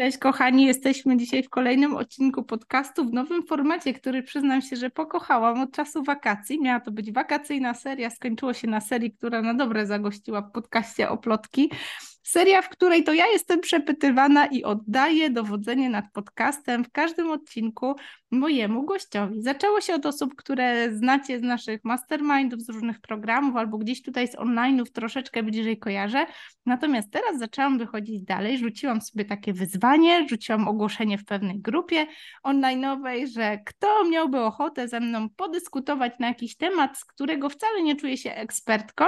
Cześć kochani, jesteśmy dzisiaj w kolejnym odcinku podcastu w nowym formacie, który przyznam się, że pokochałam od czasu wakacji. Miała to być wakacyjna seria, skończyło się na serii, która na dobre zagościła w podcaście o plotki. Seria, w której to ja jestem przepytywana i oddaję dowodzenie nad podcastem w każdym odcinku mojemu gościowi. Zaczęło się od osób, które znacie z naszych mastermindów, z różnych programów, albo gdzieś tutaj z online'ów troszeczkę bliżej kojarzę. Natomiast teraz zaczęłam wychodzić dalej, rzuciłam sobie takie wyzwanie, rzuciłam ogłoszenie w pewnej grupie online'owej, że kto miałby ochotę ze mną podyskutować na jakiś temat, z którego wcale nie czuję się ekspertką,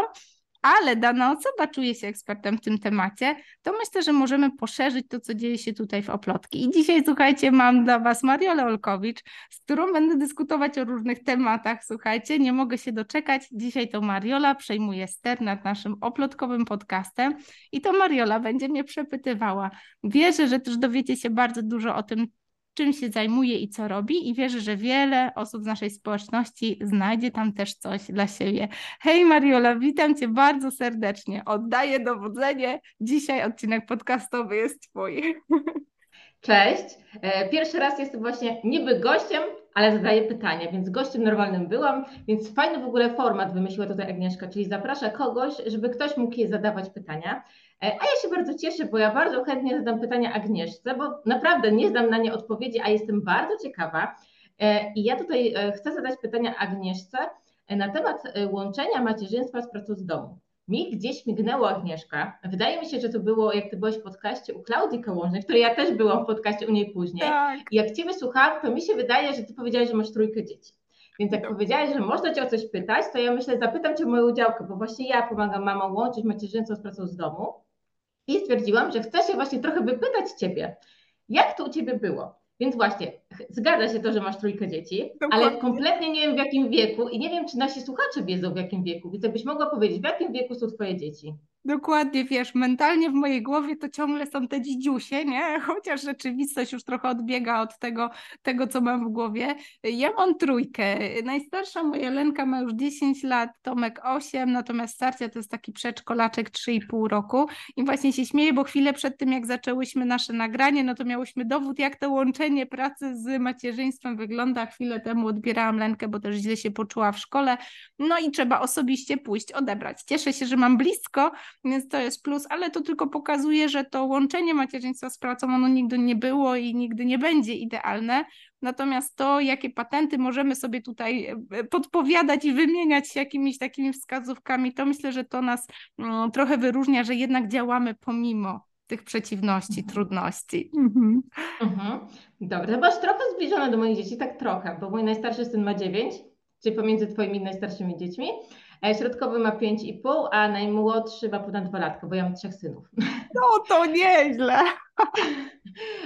ale dana osoba czuje się ekspertem w tym temacie, to myślę, że możemy poszerzyć to, co dzieje się tutaj w Oplotki. I dzisiaj, słuchajcie, mam dla Was Mariolę Olkowicz, z którą będę dyskutować o różnych tematach. Słuchajcie, nie mogę się doczekać. Dzisiaj to Mariola przejmuje ster nad naszym oplotkowym podcastem i to Mariola będzie mnie przepytywała. Wierzę, że też dowiecie się bardzo dużo o tym, czym się zajmuje i co robi i wierzę, że wiele osób z naszej społeczności znajdzie tam też coś dla siebie. Hej Mariola, witam Cię bardzo serdecznie. Oddaję dowodzenie. Dzisiaj odcinek podcastowy jest Twój. Cześć. E, pierwszy raz jestem właśnie niby gościem, ale zadaję pytania, więc gościem normalnym byłam, więc fajny w ogóle format wymyśliła tutaj Agnieszka, czyli zaprasza kogoś, żeby ktoś mógł jej zadawać pytania. E, a ja się bardzo cieszę, bo ja bardzo chętnie zadam pytania Agnieszce, bo naprawdę nie znam na nie odpowiedzi, a jestem bardzo ciekawa. E, I ja tutaj chcę zadać pytania Agnieszce na temat łączenia macierzyństwa z pracą z domu. Mi gdzieś mignęło Agnieszka. Wydaje mi się, że to było, jak ty byłeś w podcaście u Klaudii Kołążnej, której ja też byłam w podcaście u niej później. Tak. I jak ciebie słuchałam, to mi się wydaje, że ty powiedziałaś, że masz trójkę dzieci. Więc jak tak. powiedziałaś, że można cię o coś pytać, to ja myślę, zapytam cię o moją udziałkę, bo właśnie ja pomagam mamom łączyć macierzyństwo z pracą z domu. I stwierdziłam, że chcę się właśnie trochę wypytać ciebie, jak to u ciebie było? Więc właśnie, zgadza się to, że masz trójkę dzieci, Dokładnie. ale kompletnie nie wiem w jakim wieku i nie wiem, czy nasi słuchacze wiedzą w jakim wieku. Więc jakbyś mogła powiedzieć, w jakim wieku są twoje dzieci? Dokładnie, wiesz, mentalnie w mojej głowie to ciągle są te dzidziusie, nie? Chociaż rzeczywistość już trochę odbiega od tego, tego, co mam w głowie. Ja mam trójkę. Najstarsza moja Lenka ma już 10 lat, Tomek 8, natomiast starcia to jest taki przedszkolaczek 3,5 roku. I właśnie się śmieję, bo chwilę przed tym, jak zaczęłyśmy nasze nagranie, no to miałyśmy dowód, jak to łączenie pracy z macierzyństwem wygląda. Chwilę temu odbierałam Lenkę, bo też źle się poczuła w szkole. No i trzeba osobiście pójść, odebrać. Cieszę się, że mam blisko, więc to jest plus, ale to tylko pokazuje, że to łączenie macierzyństwa z pracą, ono nigdy nie było i nigdy nie będzie idealne. Natomiast to, jakie patenty możemy sobie tutaj e, podpowiadać i wymieniać się jakimiś takimi wskazówkami, to myślę, że to nas mm, trochę wyróżnia, że jednak działamy pomimo tych przeciwności, mhm. trudności. Mhm. Mhm. Dobra, masz trochę zbliżone do moich dzieci, tak trochę, bo mój najstarszy syn ma 9, czyli pomiędzy twoimi najstarszymi dziećmi. Środkowy ma 5,5, a najmłodszy ma ponad 2 latka, bo ja mam trzech synów. No to nieźle.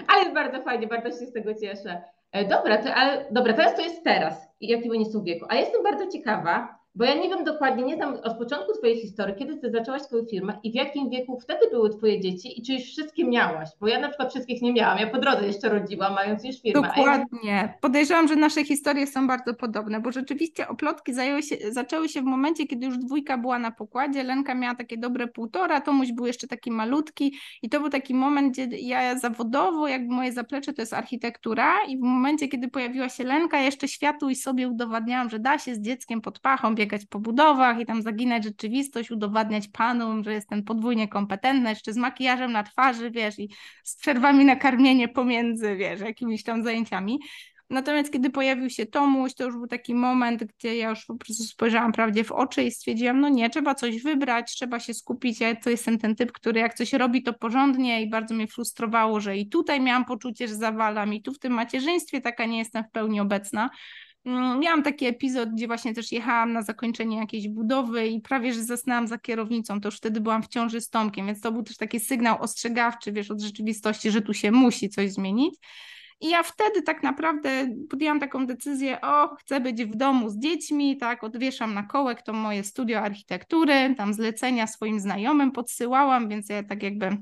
Ale jest bardzo fajnie, bardzo się z tego cieszę. E, dobra, to, ale, dobra, teraz to jest teraz, jaki oni są wieku. A jestem bardzo ciekawa, bo ja nie wiem dokładnie, nie znam od początku Twojej historii, kiedy Ty zaczęłaś swoją firmę i w jakim wieku wtedy były Twoje dzieci i czy już wszystkie miałaś? Bo ja na przykład wszystkich nie miałam, ja po drodze jeszcze rodziłam, mając już firmę. Dokładnie. Ja... Podejrzewam, że nasze historie są bardzo podobne, bo rzeczywiście oplotki się, zaczęły się w momencie, kiedy już dwójka była na pokładzie, Lenka miała takie dobre półtora, Tomuś był jeszcze taki malutki i to był taki moment, gdzie ja zawodowo, jakby moje zaplecze to jest architektura i w momencie, kiedy pojawiła się Lenka, jeszcze światu i sobie udowadniałam, że da się z dzieckiem pod pachą biegać po budowach i tam zaginać rzeczywistość, udowadniać panom, że jestem podwójnie kompetentna, jeszcze z makijażem na twarzy, wiesz, i z przerwami na karmienie pomiędzy, wiesz, jakimiś tam zajęciami. Natomiast kiedy pojawił się Tomuś, to już był taki moment, gdzie ja już po prostu spojrzałam prawdzie w oczy i stwierdziłam, no nie, trzeba coś wybrać, trzeba się skupić. Ja to jestem ten typ, który jak coś robi, to porządnie i bardzo mnie frustrowało, że i tutaj miałam poczucie, że zawalam i tu w tym macierzyństwie taka nie jestem w pełni obecna. Mm, miałam taki epizod, gdzie właśnie też jechałam na zakończenie jakiejś budowy i prawie, że zasnęłam za kierownicą, to już wtedy byłam w ciąży z Tomkiem, więc to był też taki sygnał ostrzegawczy, wiesz, od rzeczywistości, że tu się musi coś zmienić. I ja wtedy tak naprawdę podjęłam taką decyzję, o, chcę być w domu z dziećmi, tak, odwieszam na kołek to moje studio architektury, tam zlecenia swoim znajomym podsyłałam, więc ja tak jakby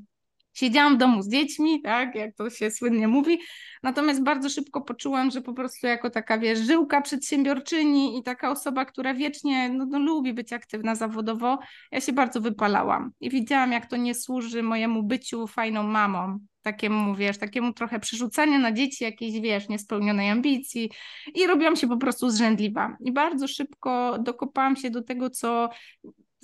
siedziałam w domu z dziećmi, tak, jak to się słynnie mówi, natomiast bardzo szybko poczułam, że po prostu jako taka, wiesz, żyłka przedsiębiorczyni i taka osoba, która wiecznie no, no, lubi być aktywna zawodowo, ja się bardzo wypalałam. I widziałam, jak to nie służy mojemu byciu fajną mamą, takiemu, wiesz, takiemu trochę przerzucaniu na dzieci jakiejś, wiesz, niespełnionej ambicji. I robiłam się po prostu zrzędliwa. I bardzo szybko dokopałam się do tego, co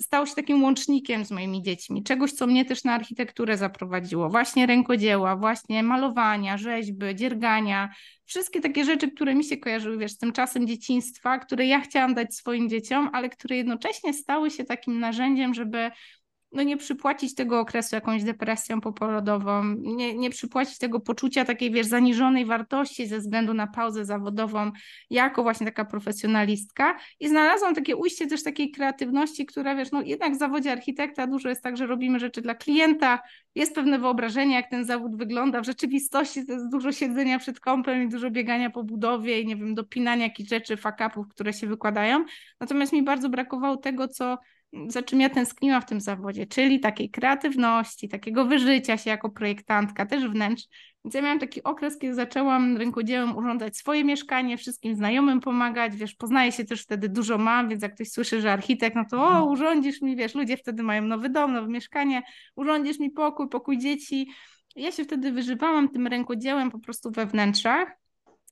stało się takim łącznikiem z moimi dziećmi, czegoś, co mnie też na architekturę zaprowadziło, właśnie rękodzieła, właśnie malowania, rzeźby, dziergania, wszystkie takie rzeczy, które mi się kojarzyły, wiesz, z tym czasem dzieciństwa, które ja chciałam dać swoim dzieciom, ale które jednocześnie stały się takim narzędziem, żeby no nie przypłacić tego okresu jakąś depresją poporodową, nie, nie przypłacić tego poczucia takiej, wiesz, zaniżonej wartości ze względu na pauzę zawodową, jako właśnie taka profesjonalistka. I znalazłam takie ujście też takiej kreatywności, która, wiesz, no jednak w zawodzie architekta dużo jest tak, że robimy rzeczy dla klienta, jest pewne wyobrażenie, jak ten zawód wygląda, w rzeczywistości to jest dużo siedzenia przed kąpem i dużo biegania po budowie i nie wiem, dopinania jakichś rzeczy, fakapów, które się wykładają, natomiast mi bardzo brakowało tego, co za czym ja tęskniłam w tym zawodzie, czyli takiej kreatywności, takiego wyżycia się jako projektantka, też wnętrz. Więc ja miałam taki okres, kiedy zaczęłam rękodziełem urządzać swoje mieszkanie, wszystkim znajomym pomagać, wiesz, poznaję się też wtedy dużo mam, więc jak ktoś słyszy, że architekt, no to o, mhm. urządzisz mi, wiesz, ludzie wtedy mają nowy dom, nowe mieszkanie, urządzisz mi pokój, pokój dzieci. Ja się wtedy wyżywałam tym rękodziełem po prostu we wnętrzach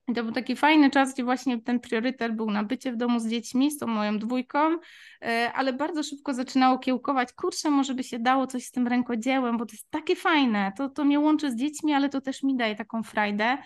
i to był taki fajny czas, gdzie właśnie ten priorytet był na bycie w domu z dziećmi, z tą moją dwójką, e, ale bardzo szybko zaczynało kiełkować, kurczę, może by się dało coś z tym rękodziełem, bo to jest takie fajne, to, to mnie łączy z dziećmi, ale to też mi daje taką frajdę.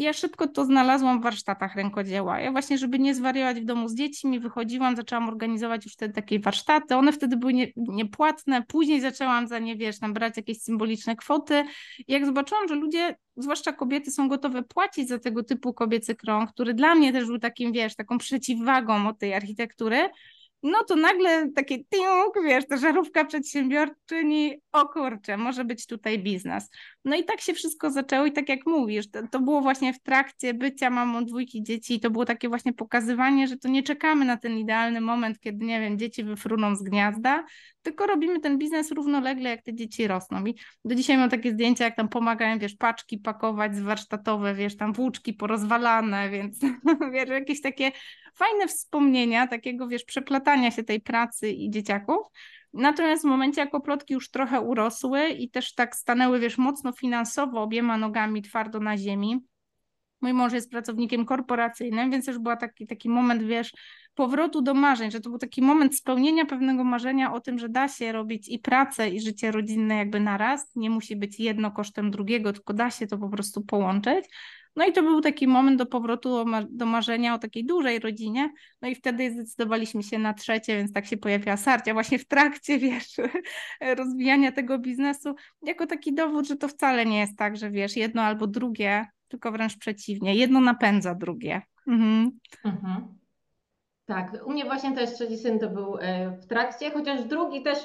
I ja szybko to znalazłam w warsztatach rękodzieła. Ja właśnie, żeby nie zwariować w domu z dziećmi, wychodziłam, zaczęłam organizować już wtedy takie warsztaty. One wtedy były nie, niepłatne. Później zaczęłam za nie, wiesz, tam brać jakieś symboliczne kwoty. I jak zobaczyłam, że ludzie, zwłaszcza kobiety, są gotowe płacić za tego typu kobiecy krąg, który dla mnie też był takim, wiesz, taką przeciwwagą od tej architektury, no to nagle takie tiunk, wiesz, ta żarówka przedsiębiorczyni, o kurczę, może być tutaj biznes. No i tak się wszystko zaczęło i tak jak mówisz, to, to było właśnie w trakcie bycia mamą dwójki dzieci i to było takie właśnie pokazywanie, że to nie czekamy na ten idealny moment, kiedy, nie wiem, dzieci wyfruną z gniazda, tylko robimy ten biznes równolegle, jak te dzieci rosną. I do dzisiaj mam takie zdjęcia, jak tam pomagają, wiesz, paczki pakować z warsztatowe, wiesz, tam włóczki porozwalane, więc wiesz, jakieś takie fajne wspomnienia, takiego, wiesz, przeplatania się tej pracy i dzieciaków. Natomiast w momencie, jak oplotki już trochę urosły i też tak stanęły, wiesz, mocno finansowo obiema nogami twardo na ziemi, Mój mąż jest pracownikiem korporacyjnym, więc też był taki, taki moment, wiesz, powrotu do marzeń, że to był taki moment spełnienia pewnego marzenia o tym, że da się robić i pracę, i życie rodzinne jakby naraz. Nie musi być jedno kosztem drugiego, tylko da się to po prostu połączyć. No i to był taki moment do powrotu do marzenia o takiej dużej rodzinie. No i wtedy zdecydowaliśmy się na trzecie, więc tak się pojawiła Sarcia właśnie w trakcie, wiesz, rozwijania tego biznesu, jako taki dowód, że to wcale nie jest tak, że wiesz, jedno albo drugie, tylko wręcz przeciwnie. Jedno napędza drugie. Mhm. Mhm. Tak, u mnie właśnie też trzeci syn to był e, w trakcie, chociaż drugi też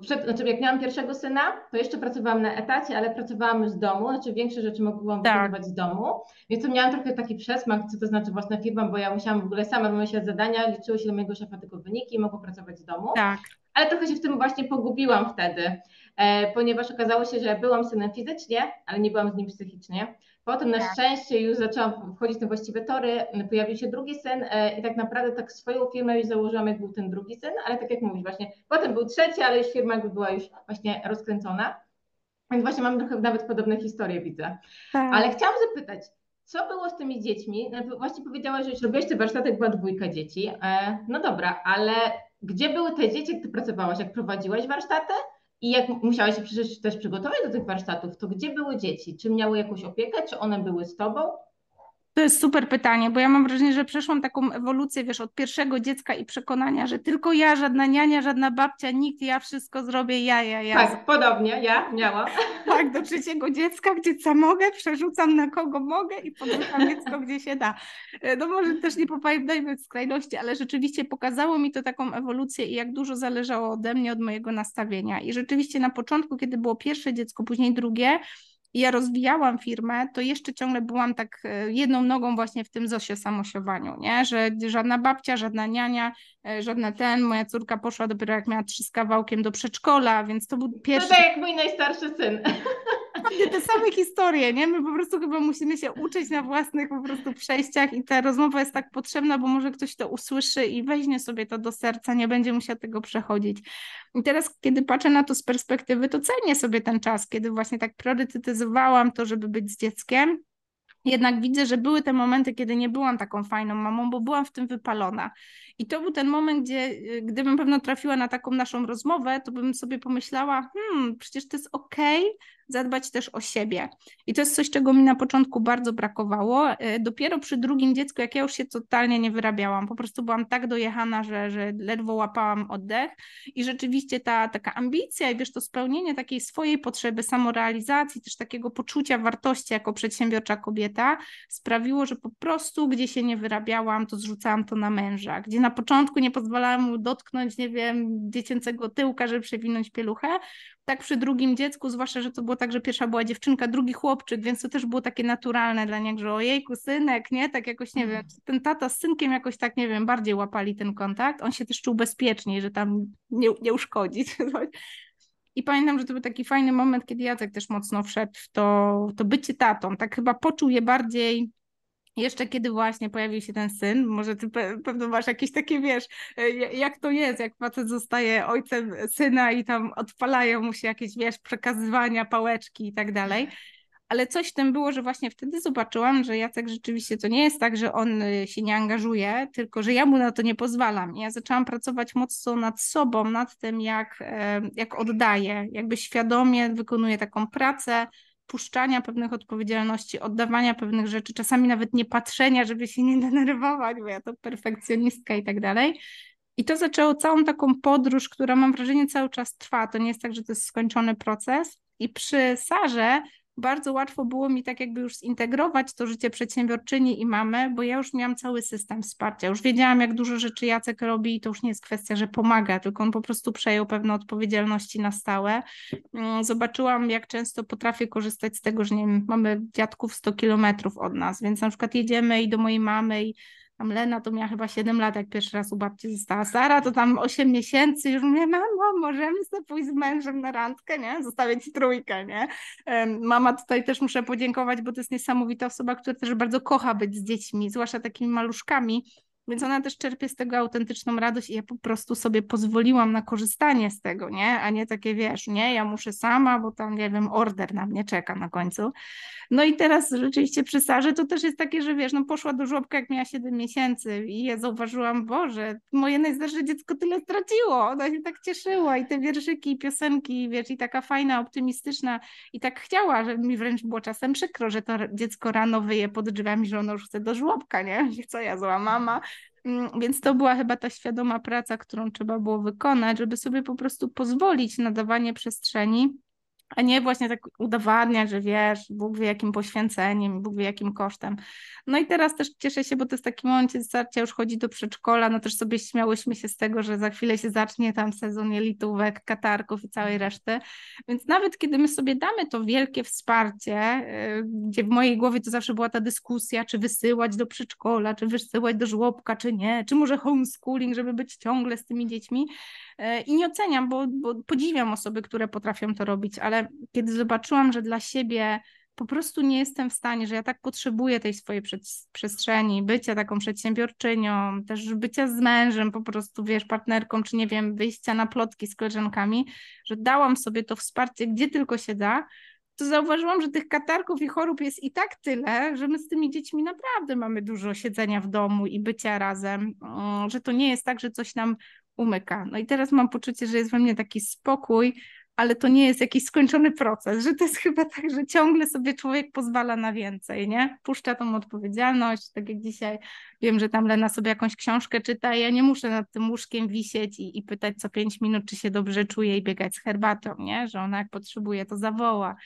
przed, znaczy jak miałam pierwszego syna, to jeszcze pracowałam na etacie, ale pracowałam z domu, znaczy większe rzeczy mogłam tak. wykonywać z domu, więc to miałam trochę taki przesmak, co to znaczy własna firma, bo ja musiałam w ogóle sama wymyślać zadania, liczyły się do mojego szefa tylko wyniki i mogłam pracować z domu. Tak. Ale trochę się w tym właśnie pogubiłam wtedy, e, ponieważ okazało się, że byłam synem fizycznie, ale nie byłam z nim psychicznie. Potem na tak. szczęście już zaczęłam wchodzić na właściwe tory, pojawił się drugi syn e, i tak naprawdę tak swoją firmę już założyłam, jak był ten drugi syn, ale tak jak mówisz właśnie, potem był trzeci, ale już firma jakby była już właśnie rozkręcona. Więc właśnie mam trochę nawet podobne historie, widzę. Tak. Ale chciałam zapytać, co było z tymi dziećmi? No, właśnie powiedziałaś, że już robiłeś te warsztaty, była dwójka dzieci. E, no dobra, ale gdzie były te dzieci, jak ty pracowałaś? Jak prowadziłaś warsztaty? I jak musiałaś się przecież też przygotować do tych warsztatów, to gdzie były dzieci? Czy miały jakąś opiekę, czy one były z tobą? To jest super pytanie, bo ja mam wrażenie, że przeszłam taką ewolucję, wiesz, od pierwszego dziecka i przekonania, że tylko ja, żadna niania, żadna babcia, nikt, ja wszystko zrobię, ja, ja, ja. Tak, podobnie, ja miałam. Tak, do trzeciego dziecka, gdzie co mogę, przerzucam na kogo mogę i podrzucam dziecko, gdzie się da. E, no może też nie popadajmy w skrajności, ale rzeczywiście pokazało mi to taką ewolucję i jak dużo zależało ode mnie, od mojego nastawienia. I rzeczywiście na początku, kiedy było pierwsze dziecko, później drugie, i ja rozwijałam firmę, to jeszcze ciągle byłam tak e, jedną nogą właśnie w tym ZOSie samosiowaniu, nie? że żadna babcia, żadna niania, e, żadna ten, moja córka poszła dopiero jak miała trzy z kawałkiem do przedszkola, więc to był pierwszy... To tak jak mój najstarszy syn. dokładnie te same historie, nie? My po prostu chyba musimy się uczyć na własnych po prostu przejściach i ta rozmowa jest tak potrzebna, bo może ktoś to usłyszy i weźmie sobie to do serca, nie będzie musiał tego przechodzić. I teraz, kiedy patrzę na to z perspektywy, to cenię sobie ten czas, kiedy właśnie tak priorytetyzowałam to, żeby być z dzieckiem, jednak widzę, że były te momenty, kiedy nie byłam taką fajną mamą, bo byłam w tym wypalona. I to był ten moment, gdzie y, gdybym pewno trafiła na taką naszą rozmowę, to bym sobie pomyślała, hmm, przecież to jest okej, okay, zadbać też o siebie. I to jest coś, czego mi na początku bardzo brakowało. E, dopiero przy drugim dziecku, jak ja już się totalnie nie wyrabiałam, po prostu byłam tak dojechana, że, że ledwo łapałam oddech i rzeczywiście ta taka ambicja i wiesz, to spełnienie takiej swojej potrzeby samorealizacji, też takiego poczucia wartości jako przedsiębiorcza kobieta sprawiło, że po prostu gdzie się nie wyrabiałam, to zrzucałam to na męża, gdzie na początku nie pozwalałam mu dotknąć, nie wiem, dziecięcego tyłka, żeby przewinąć pieluchę, tak przy drugim dziecku, zwłaszcza, że to było tak, że pierwsza była dziewczynka, drugi chłopczyk, więc to też było takie naturalne dla niego, że ojejku, synek, nie? Tak jakoś, nie wiem, mhm. ten tata z synkiem jakoś tak, nie wiem, bardziej łapali ten kontakt. On się też czuł bezpieczniej, że tam nie, nie uszkodzić. I pamiętam, że to był taki fajny moment, kiedy Jacek też mocno wszedł w to, to bycie tatą. Tak chyba poczuł je bardziej jeszcze kiedy właśnie pojawił się ten syn, może ty pe pewno masz jakieś takie, wiesz, e, jak to jest, jak facet zostaje ojcem syna i tam odpalają mu się jakieś, wiesz, przekazywania, pałeczki i tak dalej. Ale coś w tym było, że właśnie wtedy zobaczyłam, że Jacek rzeczywiście to nie jest tak, że on y, się nie angażuje, tylko że ja mu na to nie pozwalam. Ja zaczęłam pracować mocno nad sobą, nad tym, jak, e, jak oddaję, jakby świadomie wykonuję taką pracę, puszczania pewnych odpowiedzialności, oddawania pewnych rzeczy, czasami nawet nie patrzenia, żeby się nie denerwować, bo ja to perfekcjonistka i tak dalej. I to zaczęło całą taką podróż, która mam wrażenie cały czas trwa. To nie jest tak, że to jest skończony proces. I przy Sarze bardzo łatwo było mi tak jakby już zintegrować to życie przedsiębiorczyni i mamy, bo ja już miałam cały system wsparcia. Już wiedziałam, jak dużo rzeczy Jacek robi i to już nie jest kwestia, że pomaga, tylko on po prostu przejął pewne odpowiedzialności na stałe. Mm, zobaczyłam, jak często potrafię korzystać z tego, że nie wiem, mamy dziadków 100 kilometrów od nas, więc na przykład jedziemy i do mojej mamy i tam Lena to miała chyba 7 lat, jak pierwszy raz u babci została. Sara to tam 8 miesięcy, już mówię, mamo, możemy sobie pójść z mężem na randkę, nie? Zostawić trójkę, nie? Mama tutaj też muszę podziękować, bo to jest niesamowita osoba, która też bardzo kocha być z dziećmi, zwłaszcza takimi maluszkami więc ona też czerpie z tego autentyczną radość i ja po prostu sobie pozwoliłam na korzystanie z tego, nie? A nie takie, wiesz, nie, ja muszę sama, bo tam, nie wiem, order na mnie czeka na końcu. No i teraz rzeczywiście przy Sarze to też jest takie, że wiesz, no poszła do żłobka jak miała 7 miesięcy i ja zauważyłam, Boże, moje najstarsze dziecko tyle straciło, ona się tak cieszyła i te wierszyki, i piosenki, wiesz, i taka fajna, optymistyczna i tak chciała, że mi wręcz było czasem przykro, że to dziecko rano wyje pod drzwiami, że ono już chce do żłobka, nie? Co ja zła mama, więc to była chyba ta świadoma praca, którą trzeba było wykonać, żeby sobie po prostu pozwolić na dawanie przestrzeni a nie właśnie tak udowadniać, że wiesz, Bóg wie jakim poświęceniem, Bóg wie jakim kosztem. No i teraz też cieszę się, bo to jest taki moment, kiedy starcia już chodzi do przedszkola, no też sobie śmiałyśmy się z tego, że za chwilę się zacznie tam sezon jelitówek, katarków i całej reszty, więc nawet kiedy my sobie damy to wielkie wsparcie, y, gdzie w mojej głowie to zawsze była ta dyskusja, czy wysyłać do przedszkola, czy wysyłać do żłobka, czy nie, czy może homeschooling, żeby być ciągle z tymi dziećmi, I nie oceniam, bo, bo podziwiam osoby, które potrafią to robić, ale kiedy zobaczyłam, że dla siebie po prostu nie jestem w stanie, że ja tak potrzebuję tej swojej przestrzeni, bycia taką przedsiębiorczynią, też bycia z mężem, po prostu, wiesz, partnerką, czy nie wiem, wyjścia na plotki z koleżankami, że dałam sobie to wsparcie, gdzie tylko się da, to zauważyłam, że tych katarków i chorób jest i tak tyle, że my z tymi dziećmi naprawdę mamy dużo siedzenia w domu i bycia razem, że to nie jest tak, że coś nam umyka. No i teraz mam poczucie, że jest we mnie taki spokój, ale to nie jest jakiś skończony proces, że to jest chyba tak, że ciągle sobie człowiek pozwala na więcej, nie? Puszcza tą odpowiedzialność, tak jak dzisiaj wiem, że tam Lena sobie jakąś książkę czyta ja nie muszę nad tym łóżkiem wisieć i, i pytać co pięć minut, czy się dobrze czuje i biegać z herbatą, nie? Że ona jak potrzebuje, to zawoła.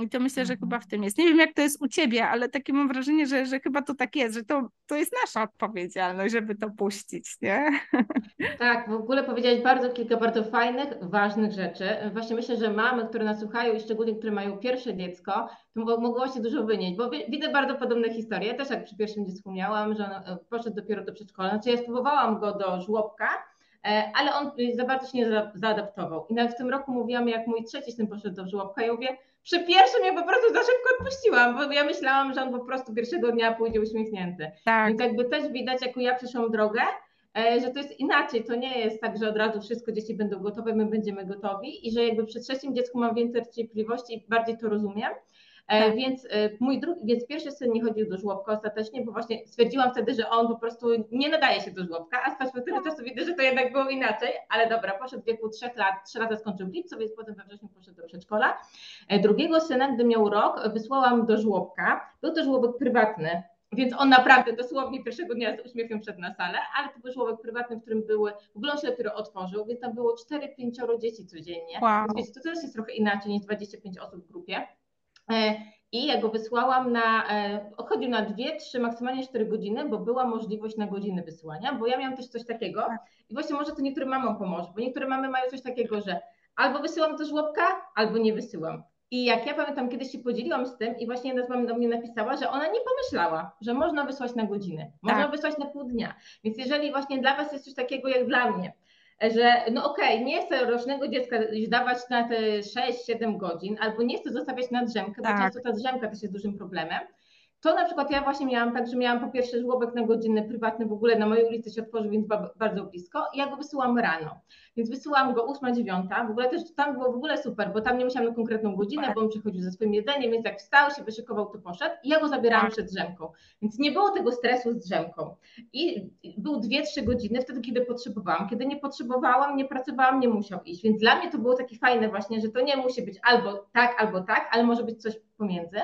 I to myślę, że chyba w tym jest. Nie wiem, jak to jest u ciebie, ale takie mam wrażenie, że, że chyba to tak jest, że to, to jest nasza odpowiedzialność, żeby to puścić, nie? Tak, w ogóle powiedziałeś bardzo kilka bardzo fajnych, ważnych rzeczy. Właśnie myślę, że mamy, które nas słuchają i szczególnie, które mają pierwsze dziecko, to mogło się dużo wynieść, bo widzę bardzo podobne historie. Ja też jak przy pierwszym dziecku miałam, że on e, poszedł dopiero do przedszkola. Znaczy ja spróbowałam go do żłobka, e, ale on za bardzo się nie zaadaptował. I nawet w tym roku mówiłam, jak mój trzeci syn poszedł do żłobka, ja mówię, przy pierwszym ja po prostu za szybko odpuściłam, bo ja myślałam, że on po prostu pierwszego dnia pójdzie uśmiechnięty. Tak. Więc jakby też widać, jaką ja przeszłam drogę, e, że to jest inaczej. To nie jest tak, że od razu wszystko dzieci będą gotowe, my będziemy gotowi i że jakby przy trzecim dziecku mam więcej cierpliwości i bardziej to rozumiem. E, tak. Więc e, mój drugi, więc pierwszy syn nie chodził do żłobka ostatecznie, bo właśnie stwierdziłam wtedy, że on po prostu nie nadaje się do żłobka, a z perspektywy czasu widzę, że to jednak było inaczej, ale dobra, poszedł w wieku 3 lat, 3 lata skończył w lipcu, więc potem we wrześniu poszedł do przedszkola. E, drugiego syna, gdy miał rok, wysłałam do żłobka. Był to żłobek prywatny, więc on naprawdę dosłownie pierwszego dnia z uśmiechem wszedł na salę, ale to był żłobek prywatny, w którym były, w ogóle on się dopiero otworzył, więc tam było 4-5 dzieci codziennie. Wow. Więc wiecie, to też jest trochę inaczej niż 25 osób w grupie. E, I ja go wysłałam na, e, chodził na 2, 3, maksymalnie 4 godziny, bo była możliwość na godziny wysyłania, bo ja miałam też coś takiego tak. i właśnie może to niektórym mamom pomoże, bo niektóre mamy mają coś takiego, że albo wysyłam do żłobka, albo nie wysyłam. I jak ja pamiętam, kiedyś się podzieliłam z tym i właśnie jedna z mam do mnie napisała, że ona nie pomyślała, że można wysłać na godzinę, można tak. wysłać na pół dnia. Więc jeżeli właśnie dla Was jest coś takiego jak dla mnie, że no okej, okay, nie chcę rocznego dziecka dawać na te 6-7 godzin, albo nie chcę zostawiać na drzemkę, tak. bo często ta drzemka też jest dużym problemem, to na przykład ja właśnie miałam tak, że miałam po pierwsze żłobek na godzinny prywatny w ogóle na mojej ulicy się otworzył, więc bardzo blisko i ja go wysyłam rano. Więc wysyłam go 8-9, w ogóle też tam było w ogóle super, bo tam nie musiałam na konkretną godzinę, bo on przychodził ze swoim jedzeniem, więc jak wstał, się wyszykował, to poszedł i ja go zabierałam tak. przed drzemką. Więc nie było tego stresu z drzemką. I był 2-3 godziny wtedy, kiedy potrzebowałam. Kiedy nie potrzebowałam, nie pracowałam, nie musiał iść. Więc dla mnie to było takie fajne właśnie, że to nie musi być albo tak, albo tak, ale może być coś pomiędzy.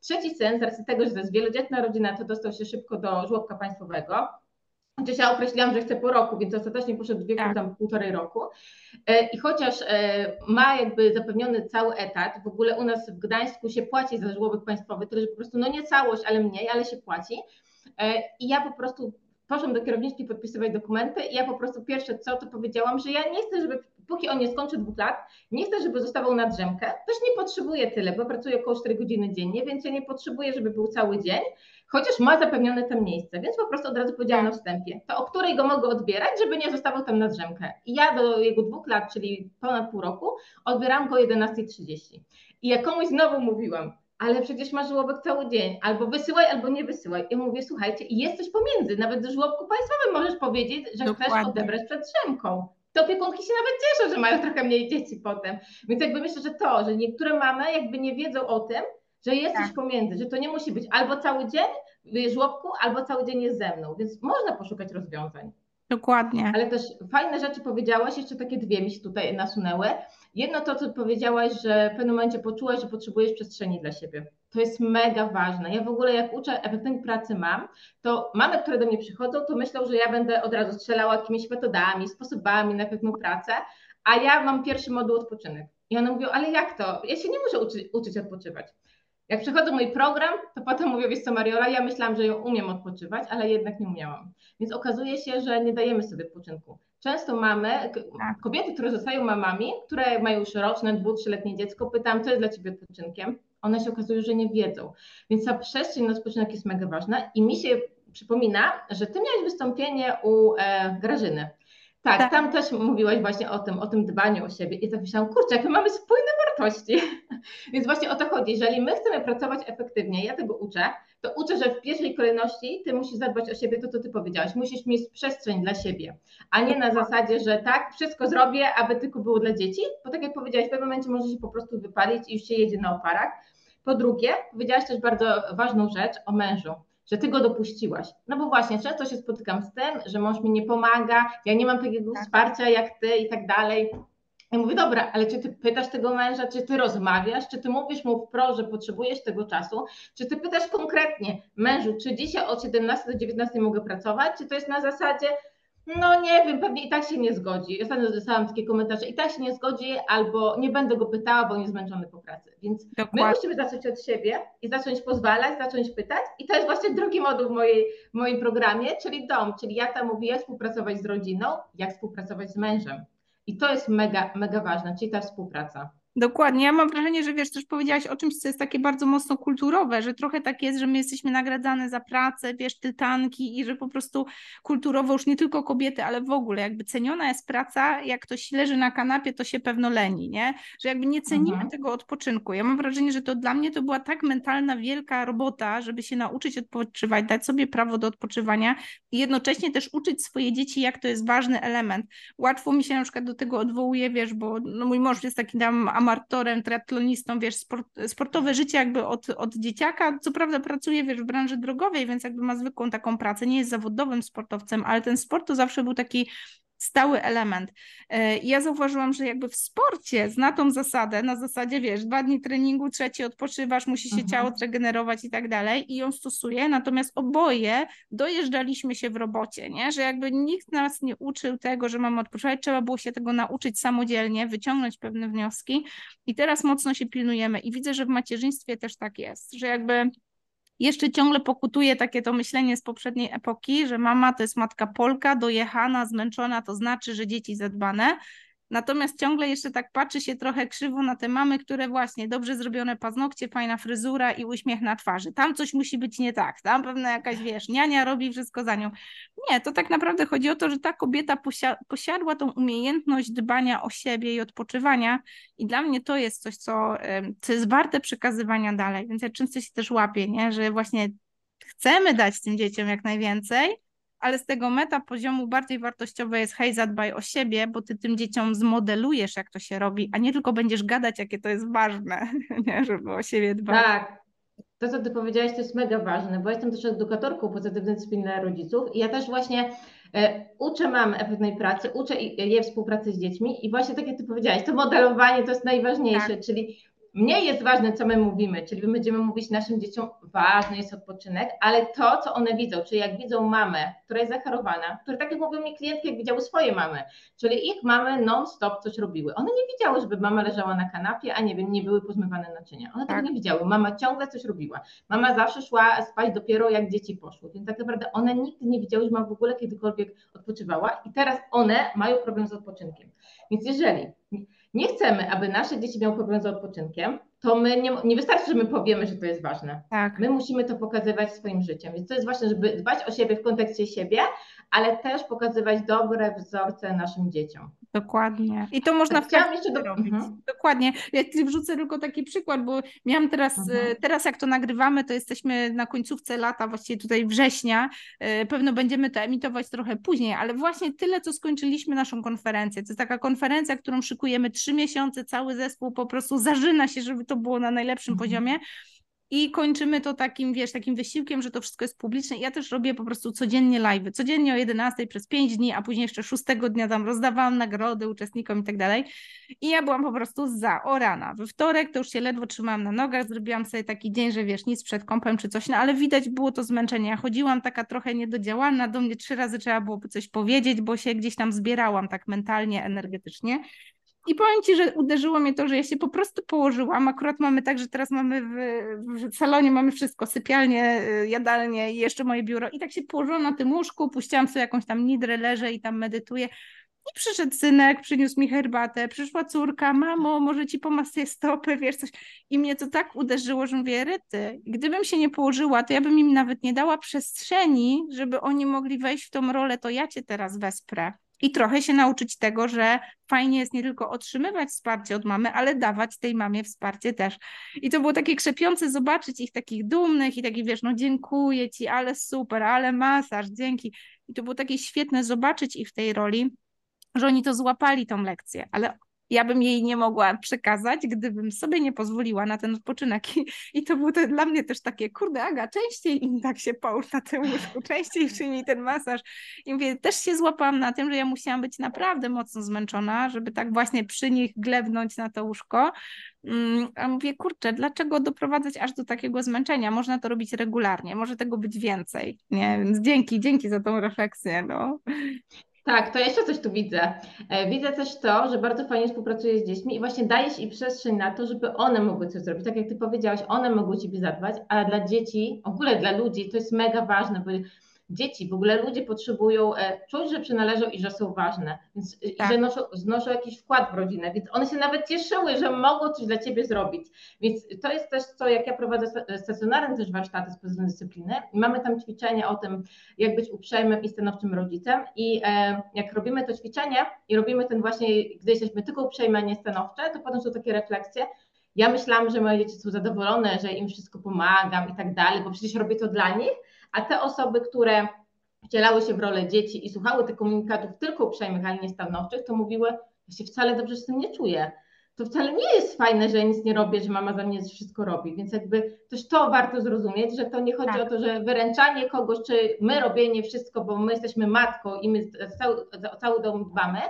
Trzeci syn, z racji tego, że to jest wielodzietna rodzina, to dostał się szybko do żłobka państwowego. Chociaż ja określiłam, że chcę po roku, więc ostatecznie poszedł w wieku tak. tam półtorej roku. E, I chociaż e, ma jakby zapewniony cały etat, w ogóle u nas w Gdańsku się płaci za żłobek państwowy, tyle że po prostu, no nie całość, ale mniej, ale się płaci. E, I ja po prostu poszłam do kierowniczki podpisywać dokumenty i ja po prostu pierwsze co, to powiedziałam, że ja nie chcę, żeby póki on nie skończy dwóch lat, nie chcę, żeby zostawał na drzemkę. Też nie potrzebuję tyle, bo pracuję około 4 godziny dziennie, więc ja nie potrzebuję, żeby był cały dzień, chociaż ma zapewnione to miejsce, więc po prostu od razu powiedziałam na wstępie, to o której go mogę odbierać, żeby nie zostawał tam na drzemkę. I ja do jego dwóch lat, czyli ponad pół roku, odbieram go o 11.30. I jak komuś znowu mówiłam, ale przecież masz żłobek cały dzień, albo wysyłaj, albo nie wysyłaj. I mówię, słuchajcie, jest coś pomiędzy, nawet do żłobku państwowym możesz powiedzieć, że Dokładnie. chcesz odebrać przed drzemką to opiekunki się nawet cieszą, że mają trochę mniej dzieci potem. Więc jakby myślę, że to, że niektóre mamy jakby nie wiedzą o tym, że jest tak. coś pomiędzy, że to nie musi być albo cały dzień w żłobku, albo cały dzień jest ze mną, więc można poszukać rozwiązań. Dokładnie. Ale też fajne rzeczy powiedziałaś, jeszcze takie dwie mi się tutaj nasunęły. Jedno to, co powiedziałaś, że w pewnym momencie poczułaś, że potrzebujesz przestrzeni dla siebie. To jest mega ważne. Ja w ogóle jak uczę efektywnej pracy mam, to mamy, które do mnie przychodzą, to myślą, że ja będę od razu strzelała jakimiś metodami, sposobami na efektywną pracę, a ja mam pierwszy moduł odpoczynek. I one mówią, ale jak to? Ja się nie muszę uczy, uczyć odpoczywać. Jak przechodzę mój program, to potem mówię, wiesz co Mariola, ja myślałam, że ją umiem odpoczywać, ale jednak nie umiałam. Więc okazuje się, że nie dajemy sobie odpoczynku. Często mamy, tak. kobiety, które zostają mamami, które mają już roczne, dwu, trzyletnie dziecko, pytam, co jest dla Ciebie odpoczynkiem? One się okazują, że nie wiedzą. Więc ta przestrzeń na odpoczynek jest mega ważna i mi się przypomina, że Ty miałeś wystąpienie u e, Grażyny. Tak, tak, tam też mówiłaś właśnie o tym, o tym dbaniu o siebie i tak myślałam, kurczę, jakie mamy spójne wartości. Więc właśnie o to chodzi. Jeżeli my chcemy pracować efektywnie, ja tego uczę, to uczę, że w pierwszej kolejności ty musisz zadbać o siebie, to co ty powiedziałaś. Musisz mieć przestrzeń dla siebie, a nie na zasadzie, że tak, wszystko zrobię, aby tylko było dla dzieci, bo tak jak powiedziałaś, w pewnym momencie może się po prostu wypalić i już się jedzie na oparach. Po drugie, powiedziałaś też bardzo ważną rzecz o mężu że ty go dopuściłaś. No bo właśnie, często się spotykam z tym, że mąż mi nie pomaga, ja nie mam takiego tak. wsparcia jak ty i tak dalej. Ja mówię, dobra, ale czy ty pytasz tego męża, czy ty rozmawiasz, czy ty mówisz mu wprost, że potrzebujesz tego czasu, czy ty pytasz konkretnie mężu, czy dzisiaj od 17 do 19 mogę pracować, czy to jest na zasadzie, no nie wiem, pewnie i tak się nie zgodzi. Ostatnio dostałam takie komentarze, i tak się nie zgodzi, albo nie będę go pytała, bo jest zmęczony po pracy. Więc Dokładnie. my musimy zacząć od siebie i zacząć pozwalać, zacząć pytać. I to jest właśnie drugi moduł w, mojej, w moim programie, czyli dom, czyli ja tam mówię, jak współpracować z rodziną, jak współpracować z mężem. I to jest mega, mega ważne, czyli ta współpraca. Dokładnie. Ja mam wrażenie, że wiesz, też powiedziałaś o czymś, co jest takie bardzo mocno kulturowe, że trochę tak jest, że my jesteśmy nagradzane za pracę, wiesz, tytanki i że po prostu kulturowo już nie tylko kobiety, ale w ogóle jakby ceniona jest praca, jak ktoś leży na kanapie, to się pewno leni, nie? Że jakby nie cenimy mhm. tego odpoczynku. Ja mam wrażenie, że to dla mnie to była tak mentalna, wielka robota, żeby się nauczyć odpoczywać, dać sobie prawo do odpoczywania i jednocześnie też uczyć swoje dzieci, jak to jest ważny element. Łatwo mi się na przykład do tego odwołuje, wiesz, bo no mój mąż jest taki tam amatorem, triatlonistą, wiesz, sport, sportowe życie jakby od, od dzieciaka. Co prawda pracuje, wiesz, w branży drogowej, więc jakby ma zwykłą taką pracę, nie jest zawodowym sportowcem, ale ten sport to zawsze był taki stały element. E, ja zauważyłam, że jakby w sporcie zna tą zasadę, na zasadzie wiesz, dwa dni treningu, trzeci odpoczywasz, musi się mhm. ciało zregenerować i tak dalej i ją stosuje, natomiast oboje dojeżdżaliśmy się w robocie, nie? że jakby nikt nas nie uczył tego, że mamy odpoczywać, trzeba było się tego nauczyć samodzielnie, wyciągnąć pewne wnioski i teraz mocno się pilnujemy i widzę, że w macierzyństwie też tak jest, że jakby jeszcze ciągle pokutuje takie to myślenie z poprzedniej epoki, że mama to jest matka Polka, dojechana, zmęczona, to znaczy, że dzieci zadbane. Natomiast ciągle jeszcze tak patrzy się trochę krzywo na te mamy, które właśnie dobrze zrobione paznokcie, fajna fryzura i uśmiech na twarzy. Tam coś musi być nie tak, tam pewna jakaś, wiesz, niania robi wszystko za nią. Nie, to tak naprawdę chodzi o to, że ta kobieta posiadła tą umiejętność dbania o siebie i odpoczywania i dla mnie to jest coś, co, co jest warte przekazywania dalej, więc ja często się też łapię, nie? że właśnie chcemy dać tym dzieciom jak najwięcej, ale z tego meta poziomu bardziej wartościowe jest hej, zadbaj o siebie, bo ty tym dzieciom zmodelujesz, jak to się robi, a nie tylko będziesz gadać, jakie to jest ważne, nie? żeby o siebie dbać. Tak. To, co ty powiedziałaś, to jest mega ważne, bo jestem też edukatorką pozytywnej dyscypliny dla rodziców i ja też właśnie e, uczę mam pewnej pracy, uczę je współpracy z dziećmi i właśnie tak jak ty powiedziałaś, to modelowanie to jest najważniejsze, tak. czyli Mniej jest ważne, co my mówimy, czyli my będziemy mówić naszym dzieciom, ważny jest odpoczynek, ale to, co one widzą, czyli jak widzą mamę, która jest zachorowana, które tak jak mówią mi klientki, jak widziały swoje mamy, czyli ich mamy non-stop coś robiły. One nie widziały, żeby mama leżała na kanapie, a nie wiem, nie były pozmywane naczynia. One tak. tego nie widziały. Mama ciągle coś robiła. Mama zawsze szła spać dopiero jak dzieci poszły, więc tak naprawdę one nigdy nie widziały, że mama w ogóle kiedykolwiek odpoczywała i teraz one mają problem z odpoczynkiem. Więc jeżeli nie chcemy, aby nasze dzieci miały problem z odpoczynkiem, to my nie, nie wystarczy, że my powiemy, że to jest ważne. Tak. My musimy to pokazywać swoim życiem. Więc to jest ważne, żeby dbać o siebie w kontekście siebie, ale też pokazywać dobre wzorce naszym dzieciom. Dokładnie. I to można tak, Chciałam jeszcze do... robić. Mhm. Dokładnie. Ja ci wrzucę tylko taki przykład, bo miałam teraz, mhm. teraz jak to nagrywamy, to jesteśmy na końcówce lata, właściwie tutaj września. E, pewno będziemy to emitować trochę później, ale właśnie tyle, co skończyliśmy naszą konferencję. To jest taka konferencja, którą szykujemy trzy miesiące, cały zespół po prostu zażyna się, żeby to było na najlepszym mhm. poziomie. I kończymy to takim, wiesz, takim wysiłkiem, że to wszystko jest publiczne. Ja też robię po prostu codziennie live, codziennie o 11 przez 5 dni, a później jeszcze 6 dnia tam rozdawałam nagrody uczestnikom i tak dalej. I ja byłam po prostu za, o rana. We wtorek to już się ledwo trzymałam na nogach, zrobiłam sobie taki dzień, że wiesz, nic przed kąpem czy coś, no ale widać było to zmęczenie. Ja chodziłam taka trochę niedodziałana, do mnie trzy razy trzeba było coś powiedzieć, bo się gdzieś tam zbierałam tak mentalnie, energetycznie. I powiem Ci, że uderzyło mnie to, że ja się po prostu położyłam. Akurat mamy tak, że teraz mamy w, w salonie mamy wszystko, sypialnię, y, jadalnię i jeszcze moje biuro. I tak się położyłam na tym łóżku, puściłam sobie jakąś tam nidrę, leżę i tam medytuję. I przyszedł synek, przyniósł mi herbatę, przyszła córka, mamo, może ci pomasuję stopy, wiesz coś. I mnie to tak uderzyło, że mówię, ryty, gdybym się nie położyła, to ja bym im nawet nie dała przestrzeni, żeby oni mogli wejść w tą rolę, to ja cię teraz wesprę i trochę się nauczyć tego, że fajnie jest nie tylko otrzymywać wsparcie od mamy, ale dawać tej mamie wsparcie też. I to było takie krzepiące zobaczyć ich takich dumnych i takich, wiesz, no dziękuję ci, ale super, ale masaż, dzięki. I to było takie świetne zobaczyć ich w tej roli, że oni to złapali tą lekcję, ale ja bym jej nie mogła przekazać, gdybym sobie nie pozwoliła na ten odpoczynek. I, i to było to dla mnie też takie, kurde Aga, częściej im tak się połóż na tym łóżku, częściej przyjmij ten masaż. I mówię, też się złapałam na tym, że ja musiałam być naprawdę mocno zmęczona, żeby tak właśnie przy nich glebnąć na to łóżko. Mm, a mówię, kurczę, dlaczego doprowadzać aż do takiego zmęczenia? Można to robić regularnie, może tego być więcej. Nie? Więc dzięki, dzięki za tą refleksję. No. Tak, to jeszcze coś tu widzę. E, widzę też to, że bardzo fajnie współpracujesz z dziećmi i właśnie dajesz im przestrzeń na to, żeby one mogły coś zrobić. Tak jak Ty powiedziałaś, one mogły Ciebie zadbać, ale dla dzieci, w ogóle dla ludzi to jest mega ważne, bo dzieci, w ogóle ludzie potrzebują e, czuć, że przynależą i że są ważne, więc tak. że noszą, znoszą jakiś wkład w rodzinę, więc one się nawet cieszyły, że mogą coś dla ciebie zrobić. Więc to jest też co, jak ja prowadzę stacjonarne też warsztaty z pozytywnej dyscypliny. I mamy tam ćwiczenie o tym, jak być uprzejmym i stanowczym rodzicem. I e, jak robimy to ćwiczenie i robimy ten właśnie, gdy jesteśmy tylko uprzejme, a nie stanowcze, to potem są takie refleksje, ja myślałam, że moje dzieci są zadowolone, że im wszystko pomagam i tak dalej, bo przecież robię to dla nich, a te osoby, które wcielały się w rolę dzieci i słuchały tych komunikatów tylko uprzejmych, ale nie stanowczych, to mówiły, ja się wcale dobrze z tym nie czuję. To wcale nie jest fajne, że ja nic nie robię, że mama za mnie wszystko robi. Więc jakby też to warto zrozumieć, że to nie chodzi tak. o to, że wyręczanie kogoś, czy my robienie wszystko, bo my jesteśmy matką i my cały, cały dom dbamy,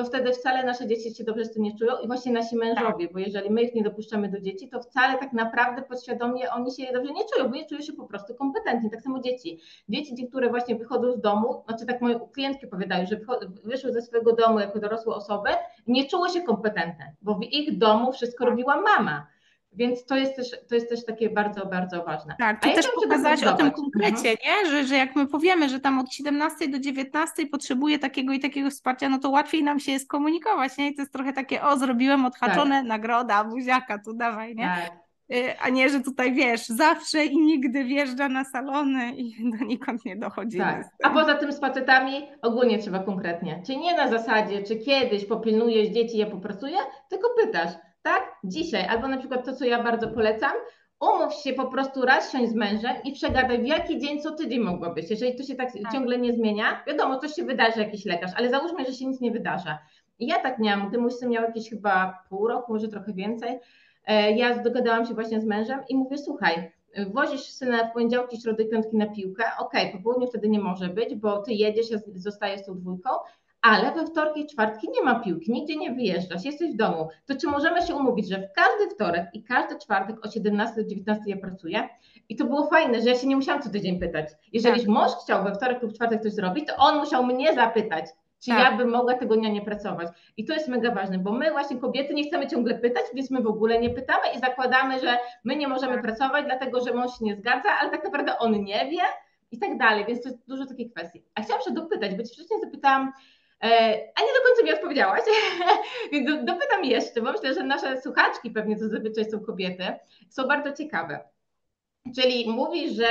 to wtedy wcale nasze dzieci się dobrze z tym nie czują i właśnie nasi mężowie, tak. bo jeżeli my ich nie dopuszczamy do dzieci, to wcale tak naprawdę podświadomie oni się dobrze nie czują, bo nie czują się po prostu kompetentni. Tak samo dzieci. Dzieci, które właśnie wychodzą z domu, znaczy tak moje klientki opowiadają, że wyszły ze swojego domu jako dorosłe osoby, nie czuły się kompetentne, bo w ich domu wszystko robiła mama. Więc to jest, też, to jest też takie bardzo, bardzo ważne. Tak, ty też pokazałaś o tym konkrecie, mhm. nie? Że, że jak my powiemy, że tam od 17 do 19 potrzebuje takiego i takiego wsparcia, no to łatwiej nam się jest komunikować, nie? I to jest trochę takie, o, zrobiłem odhaczone, tak. nagroda, buziaka, tu dawaj, nie? Tak. Y, a nie, że tutaj wiesz, zawsze i nigdy wjeżdża na salony i donikąd nie dochodzi. Tak. A poza tym z facetami ogólnie trzeba konkretnie. Czy nie na zasadzie, czy kiedyś popilnujesz dzieci, ja popracuję, tylko pytasz, tak? Dzisiaj, albo na przykład to, co ja bardzo polecam, umów się po prostu raz siąść z mężem i przegadaj, w jaki dzień co tydzień mogłabyś. Jeżeli to się tak, tak, ciągle nie zmienia, wiadomo, coś się wydarzy, jakiś lekarz, ale załóżmy, że się nic nie wydarza. I ja tak miałam, gdy mój syn miał jakieś chyba pół roku, może trochę więcej, e, ja dogadałam się właśnie z mężem i mówię, słuchaj, wozisz syna w poniedziałki, środy, piątki na piłkę, okej, okay, po południu wtedy nie może być, bo ty jedziesz, ja zostaję z tą dwójką, ale we wtorki i czwartki nie ma piłki, nigdzie nie wyjeżdżasz, jesteś w domu, to czy możemy się umówić, że w każdy wtorek i każdy czwartek o 17 do 19 ja pracuję? I to było fajne, że ja się nie musiałam co tydzień pytać. Jeżeli tak. mąż chciał we wtorek lub czwartek coś zrobić, to on musiał mnie zapytać, czy tak. ja bym mogła tego dnia nie pracować. I to jest mega ważne, bo my właśnie kobiety nie chcemy ciągle pytać, więc my w ogóle nie pytamy i zakładamy, że my nie możemy tak. pracować, dlatego że mąż się nie zgadza, ale tak naprawdę on nie wie i tak dalej, więc to jest dużo takich kwestii. A chciałam się dopytać, bo ci wcześniej zapytałam, a nie do końca mi odpowiedziałaś, więc dopytam jeszcze, bo myślę, że nasze słuchaczki, pewnie to zazwyczaj są kobiety, są bardzo ciekawe. Czyli mówisz, że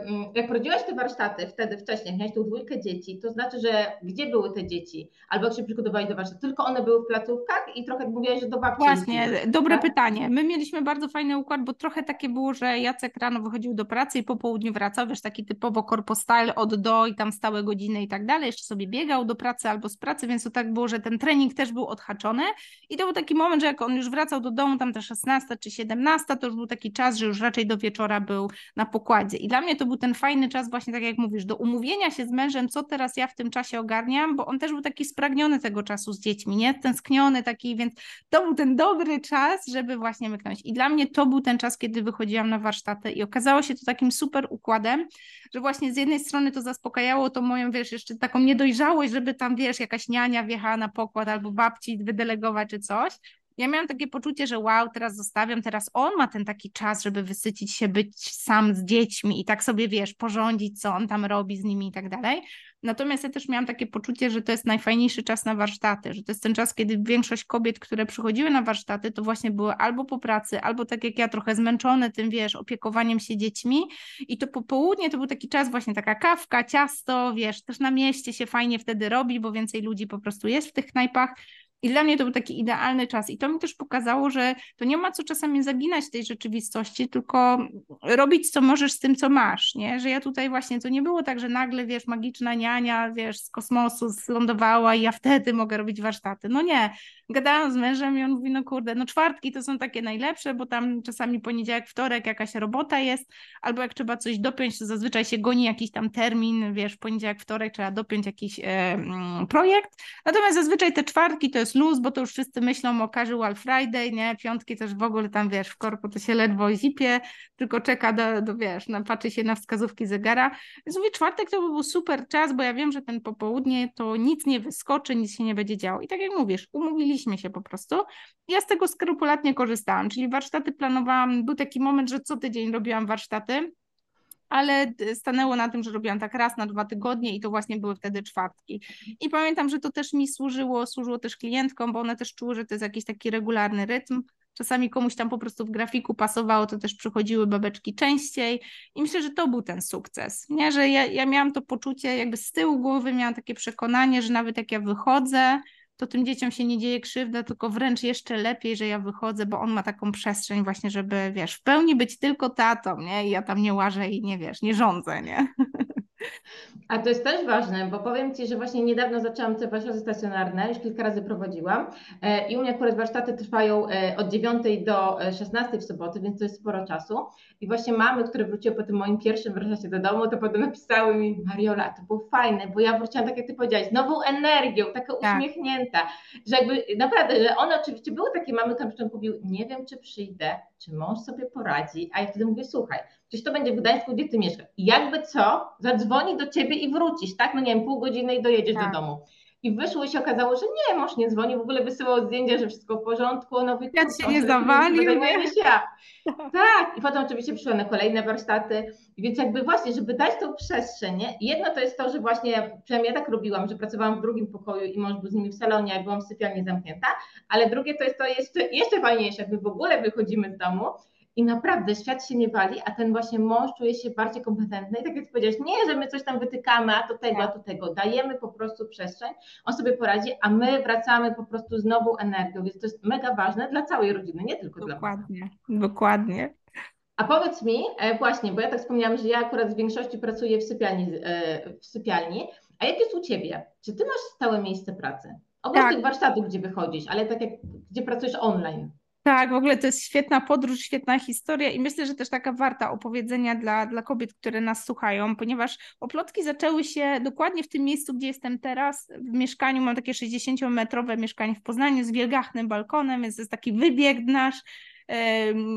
mm, jak prowadziłaś te warsztaty wtedy wcześniej, miałeś tą dwójkę dzieci, to znaczy, że gdzie były te dzieci? Albo jak się przygotowali do warsztatu? Tylko one były w placówkach i trochę mówiłaś, że do babci. Właśnie, dobre tak? pytanie. My mieliśmy bardzo fajny układ, bo trochę takie było, że Jacek rano wychodził do pracy i po południu wracał, wiesz, taki typowo korpo style od do i tam stałe godziny i tak dalej. Jeszcze sobie biegał do pracy albo z pracy, więc to tak było, że ten trening też był odhaczony i to był taki moment, że jak on już wracał do domu, tam ta 16 czy 17, to już był taki czas, że już raczej do wieczora był na pokładzie. I dla mnie to był ten fajny czas, właśnie tak jak mówisz, do umówienia się z mężem, co teraz ja w tym czasie ogarniam, bo on też był taki spragniony tego czasu z dziećmi, nie? Tęskniony taki, więc to był ten dobry czas, żeby właśnie myknąć. I dla mnie to był ten czas, kiedy wychodziłam na warsztaty i okazało się to takim super układem, że właśnie z jednej strony to zaspokajało to moją, wiesz, jeszcze taką niedojrzałość, żeby tam, wiesz, jakaś niania wjechała na pokład albo babci wydelegować czy coś, ja miałam takie poczucie, że wow, teraz zostawiam, teraz on ma ten taki czas, żeby wysycić się, być sam z dziećmi i tak sobie, wiesz, porządzić, co on tam robi z nimi i tak dalej. Natomiast ja też miałam takie poczucie, że to jest najfajniejszy czas na warsztaty, że to jest ten czas, kiedy większość kobiet, które przychodziły na warsztaty, to właśnie były albo po pracy, albo tak jak ja, trochę zmęczone tym, wiesz, opiekowaniem się dziećmi i to popołudnie to był taki czas właśnie taka kawka, ciasto, wiesz, też na mieście się fajnie wtedy robi, bo więcej ludzi po prostu jest w tych knajpach, i dla mnie to był taki idealny czas. I to mi też pokazało, że to nie ma co czasami zaginać tej rzeczywistości, tylko robić, co możesz z tym, co masz, nie? Że ja tutaj właśnie, to nie było tak, że nagle, wiesz, magiczna niania, wiesz, z kosmosu zlądowała i ja wtedy mogę robić warsztaty. No nie. Gadałam z mężem i on mówi, no kurde, no czwartki to są takie najlepsze, bo tam czasami poniedziałek, wtorek jakaś robota jest, albo jak trzeba coś dopiąć, to zazwyczaj się goni jakiś tam termin, wiesz, poniedziałek, wtorek trzeba dopiąć jakiś e, mm, projekt. Natomiast zazwyczaj te czwartki to jest luz, bo to już wszyscy myślą o casual Friday, nie? Piątki też w ogóle tam, wiesz, w korpo to się ledwo zipie, tylko czeka do, do wiesz, no, patrzy się na wskazówki zegara. Więc mówię, czwartek to by był super czas, bo ja wiem, że ten popołudnie to nic nie wyskoczy, nic się nie będzie działo. I tak jak mówisz, umówiliśmy się po prostu. Ja z tego skrupulatnie korzystałam, czyli warsztaty planowałam, był taki moment, że co tydzień robiłam warsztaty, ale stanęło na tym, że robiłam tak raz na dwa tygodnie i to właśnie były wtedy czwartki. I pamiętam, że to też mi służyło, służyło też klientkom, bo one też czuły, że to jest jakiś taki regularny rytm. Czasami komuś tam po prostu w grafiku pasowało, to też przychodziły babeczki częściej i myślę, że to był ten sukces, nie? że ja, ja miałam to poczucie jakby z tyłu głowy, miałam takie przekonanie, że nawet jak ja wychodzę, to tym dzieciom się nie dzieje krzywda, tylko wręcz jeszcze lepiej, że ja wychodzę, bo on ma taką przestrzeń właśnie, żeby, wiesz, w pełni być tylko tatą, nie? I ja tam nie łażę i nie, wiesz, nie rządzę, nie? A to jest też ważne, bo powiem Ci, że właśnie niedawno zaczęłam te warsztaty stacjonarne, już kilka razy prowadziłam e, i u mnie akurat warsztaty trwają e, od 9 do 16 e, w soboty, więc to jest sporo czasu. I właśnie mamy, które wróciły po tym moim pierwszym warsztacie do domu, to potem napisały mi, Mariola, to było fajne, bo ja wróciłam, tak jak Ty powiedziałaś, z nową energią, taka tak. uśmiechnięta, że jakby naprawdę, że one oczywiście były takie mamy, które mówił, nie wiem, czy przyjdę, czy mąż sobie poradzi, a ja wtedy mówię, słuchaj, przecież to będzie w Gdańsku, gdzie ty mieszkasz. jakby co, zadzwoni do ciebie i wrócisz, tak? No nie wiem, pół godziny i dojedziesz tak. do domu. I wyszło i się okazało, że nie, mąż nie dzwoni, w ogóle wysyłał zdjęcia, że wszystko w porządku. No ja się nie zawalił. Niż ja. Tak, i potem oczywiście przyszły na kolejne warsztaty, więc jakby właśnie, żeby dać tą przestrzeń, nie? jedno to jest to, że właśnie, przynajmniej ja tak robiłam, że pracowałam w drugim pokoju i mąż był z nimi w salonie, a byłam w sypialni zamknięta, ale drugie to jest to jeszcze, jeszcze fajniejsze, jakby w ogóle wychodzimy z domu i naprawdę świat się nie wali, a ten właśnie mąż czuje się bardziej kompetentny. I tak jak powiedziałeś, nie, że my coś tam wytykamy, a to tego, a to tego. Dajemy po prostu przestrzeń, on sobie poradzi, a my wracamy po prostu z nową energią. Więc to jest mega ważne dla całej rodziny, nie tylko dokładnie, dla Dokładnie, dokładnie. A powiedz mi, e, właśnie, bo ja tak wspomniałam, że ja akurat w większości pracuję w sypialni, e, w sypialni a jak jest u Ciebie? Czy Ty masz stałe miejsce pracy? Oprócz tak. tych warsztatów, gdzie wychodzisz, ale tak jak, gdzie pracujesz online? Tak, w ogóle to jest świetna podróż, świetna historia i myślę, że też taka warta opowiedzenia dla, dla kobiet, które nas słuchają, ponieważ oplotki zaczęły się dokładnie w tym miejscu, gdzie jestem teraz, w mieszkaniu, mam takie 60-metrowe mieszkanie w Poznaniu z wielgachnym balkonem, więc to jest taki wybieg nasz,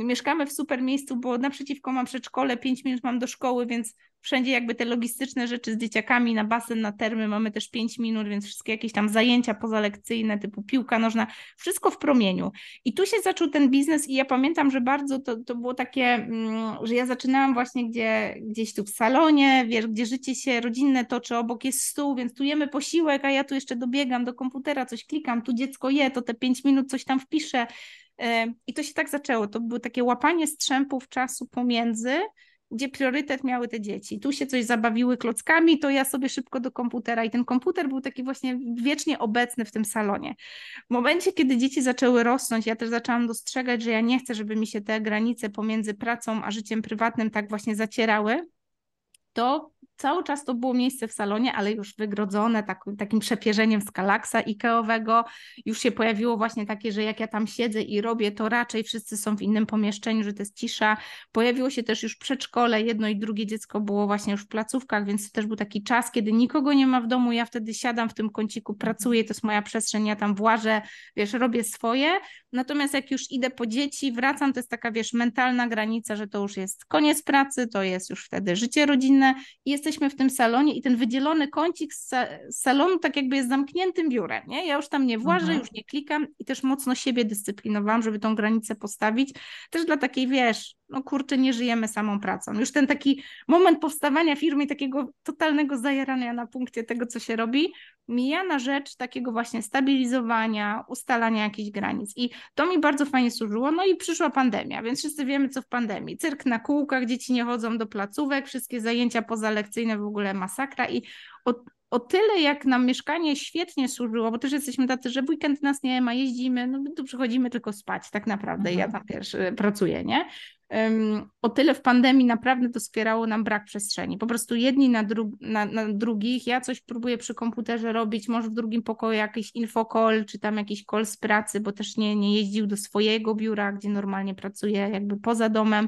Mieszkamy w super miejscu, bo naprzeciwko mam przedszkole, 5 minut mam do szkoły, więc wszędzie jakby te logistyczne rzeczy z dzieciakami na basen, na termy mamy też 5 minut, więc wszystkie jakieś tam zajęcia pozalekcyjne typu piłka nożna, wszystko w promieniu. I tu się zaczął ten biznes i ja pamiętam, że bardzo to, to było takie, mm, że ja zaczynałam właśnie gdzie, gdzieś tu w salonie, wiesz, gdzie życie się rodzinne toczy, obok jest stół, więc tu jemy posiłek, a ja tu jeszcze dobiegam do komputera, coś klikam, tu dziecko je, to te 5 minut coś tam wpiszę, i to się tak zaczęło. To było takie łapanie strzępów czasu pomiędzy, gdzie priorytet miały te dzieci. Tu się coś zabawiły klockami, to ja sobie szybko do komputera i ten komputer był taki właśnie wiecznie obecny w tym salonie. W momencie, kiedy dzieci zaczęły rosnąć, ja też zaczęłam dostrzegać, że ja nie chcę, żeby mi się te granice pomiędzy pracą a życiem prywatnym tak właśnie zacierały, to cały czas to było miejsce w salonie, ale już wygrodzone tak, takim przepierzeniem z kalaksa Ikeowego. Już się pojawiło właśnie takie, że jak ja tam siedzę i robię, to raczej wszyscy są w innym pomieszczeniu, że to jest cisza. Pojawiło się też już przedszkole, jedno i drugie dziecko było właśnie już w placówkach, więc to też był taki czas, kiedy nikogo nie ma w domu, ja wtedy siadam w tym kąciku, pracuję, to jest moja przestrzeń, ja tam włażę, wiesz, robię swoje. Natomiast jak już idę po dzieci, wracam, to jest taka, wiesz, mentalna granica, że to już jest koniec pracy, to jest już wtedy życie rodzinne i jest jesteśmy w tym salonie i ten wydzielony kącik z, salonu tak jakby jest zamkniętym biurem, nie? Ja już tam nie włażę, mhm. już nie klikam i też mocno siebie dyscyplinowałam, żeby tą granicę postawić, też dla takiej, wiesz, no kurczę, nie żyjemy samą pracą. Już ten taki moment powstawania firmy, takiego totalnego zajarania na punkcie tego, co się robi, mija na rzecz takiego właśnie stabilizowania, ustalania jakichś granic. I to mi bardzo fajnie służyło. No i przyszła pandemia, więc wszyscy wiemy, co w pandemii. Cyrk na kółkach, dzieci nie chodzą do placówek, wszystkie zajęcia pozalekcyjne w ogóle masakra i od, o tyle jak nam mieszkanie świetnie służyło, bo też jesteśmy tacy, że w weekend nas nie ma, jeździmy, no my tu przychodzimy tylko spać tak naprawdę, mhm. ja tam też pracuję, nie? o tyle w pandemii naprawdę to wspierało nam brak przestrzeni. Po prostu jedni na, dru na, na, drugich, ja coś próbuję przy komputerze robić, może w drugim pokoju jakiś infokol, czy tam jakiś call z pracy, bo też nie, nie jeździł do swojego biura, gdzie normalnie pracuje jakby poza domem.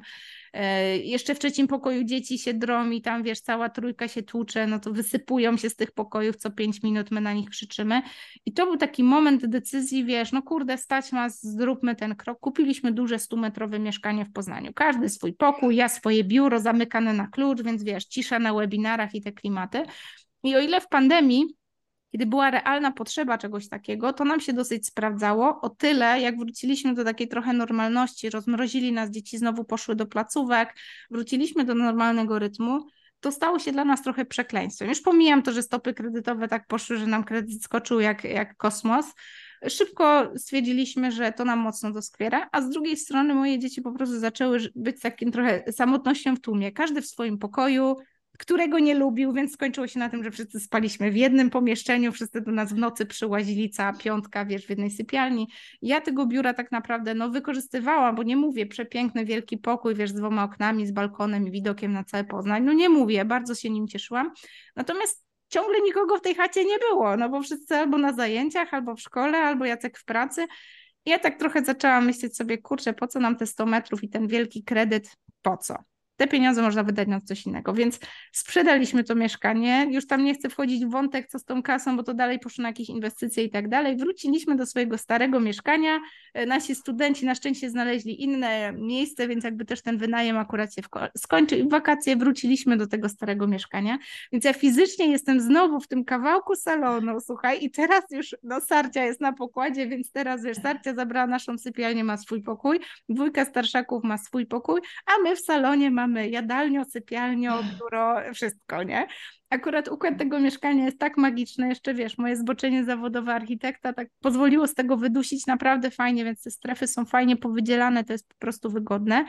E, jeszcze w trzecim pokoju dzieci się dromi, tam wiesz, cała trójka się tłucze, no to wysypują się z tych pokojów, co pięć minut my na nich krzyczymy. I to był taki moment decyzji, wiesz, no kurde, stać nas, zróbmy ten krok. Kupiliśmy duże 100-metrowe mieszkanie w Poznaniu. Każdy swój pokój, ja swoje biuro zamykane na klucz, więc wiesz, cisza na webinarach i te klimaty. I o ile w pandemii kiedy była realna potrzeba czegoś takiego, to nam się dosyć sprawdzało. O tyle, jak wróciliśmy do takiej trochę normalności, rozmrozili nas, dzieci znowu poszły do placówek, wróciliśmy do normalnego rytmu, to stało się dla nas trochę przekleństwem. Już pomijam to, że stopy kredytowe tak poszły, że nam kredyt skoczył jak, jak kosmos. Szybko stwierdziliśmy, że to nam mocno doskwiera, a z drugiej strony moje dzieci po prostu zaczęły być takim trochę samotnością w tłumie. Każdy w swoim pokoju, którego nie lubił, więc skończyło się na tym, że wszyscy spaliśmy w jednym pomieszczeniu, wszyscy do nas w nocy przyłazili, cała piątka, wiesz, w jednej sypialni. Ja tego biura tak naprawdę no, wykorzystywałam, bo nie mówię, przepiękny, wielki pokój, wiesz, z dwoma oknami, z balkonem i widokiem na całe Poznań, no nie mówię, bardzo się nim cieszyłam. Natomiast ciągle nikogo w tej chacie nie było, no bo wszyscy albo na zajęciach, albo w szkole, albo Jacek w pracy. I ja tak trochę zaczęłam myśleć sobie, kurczę, po co nam te 100 metrów i ten wielki kredyt, po co? Te pieniądze można wydać na coś innego. Więc sprzedaliśmy to mieszkanie. Już tam nie chcę wchodzić w wątek, co z tą kasą, bo to dalej poszło na jakieś inwestycje i tak dalej. Wróciliśmy do swojego starego mieszkania. E, nasi studenci na szczęście znaleźli inne miejsce, więc jakby też ten wynajem akurat się skończył. I w wakacje wróciliśmy do tego starego mieszkania. Więc ja fizycznie jestem znowu w tym kawałku salonu, słuchaj, i teraz już no, Sarcia jest na pokładzie, więc teraz wiesz, Sarcia zabrała naszą sypialnię, ma swój pokój, dwójka starszaków ma swój pokój, a my w salonie mamy mamy jadalnio, sypialnio, biuro, wszystko, nie? Akurat układ tego mieszkania jest tak magiczny, jeszcze wiesz, moje zboczenie zawodowe architekta tak pozwoliło z tego wydusić naprawdę fajnie, więc te strefy są fajnie powydzielane, to jest po prostu wygodne.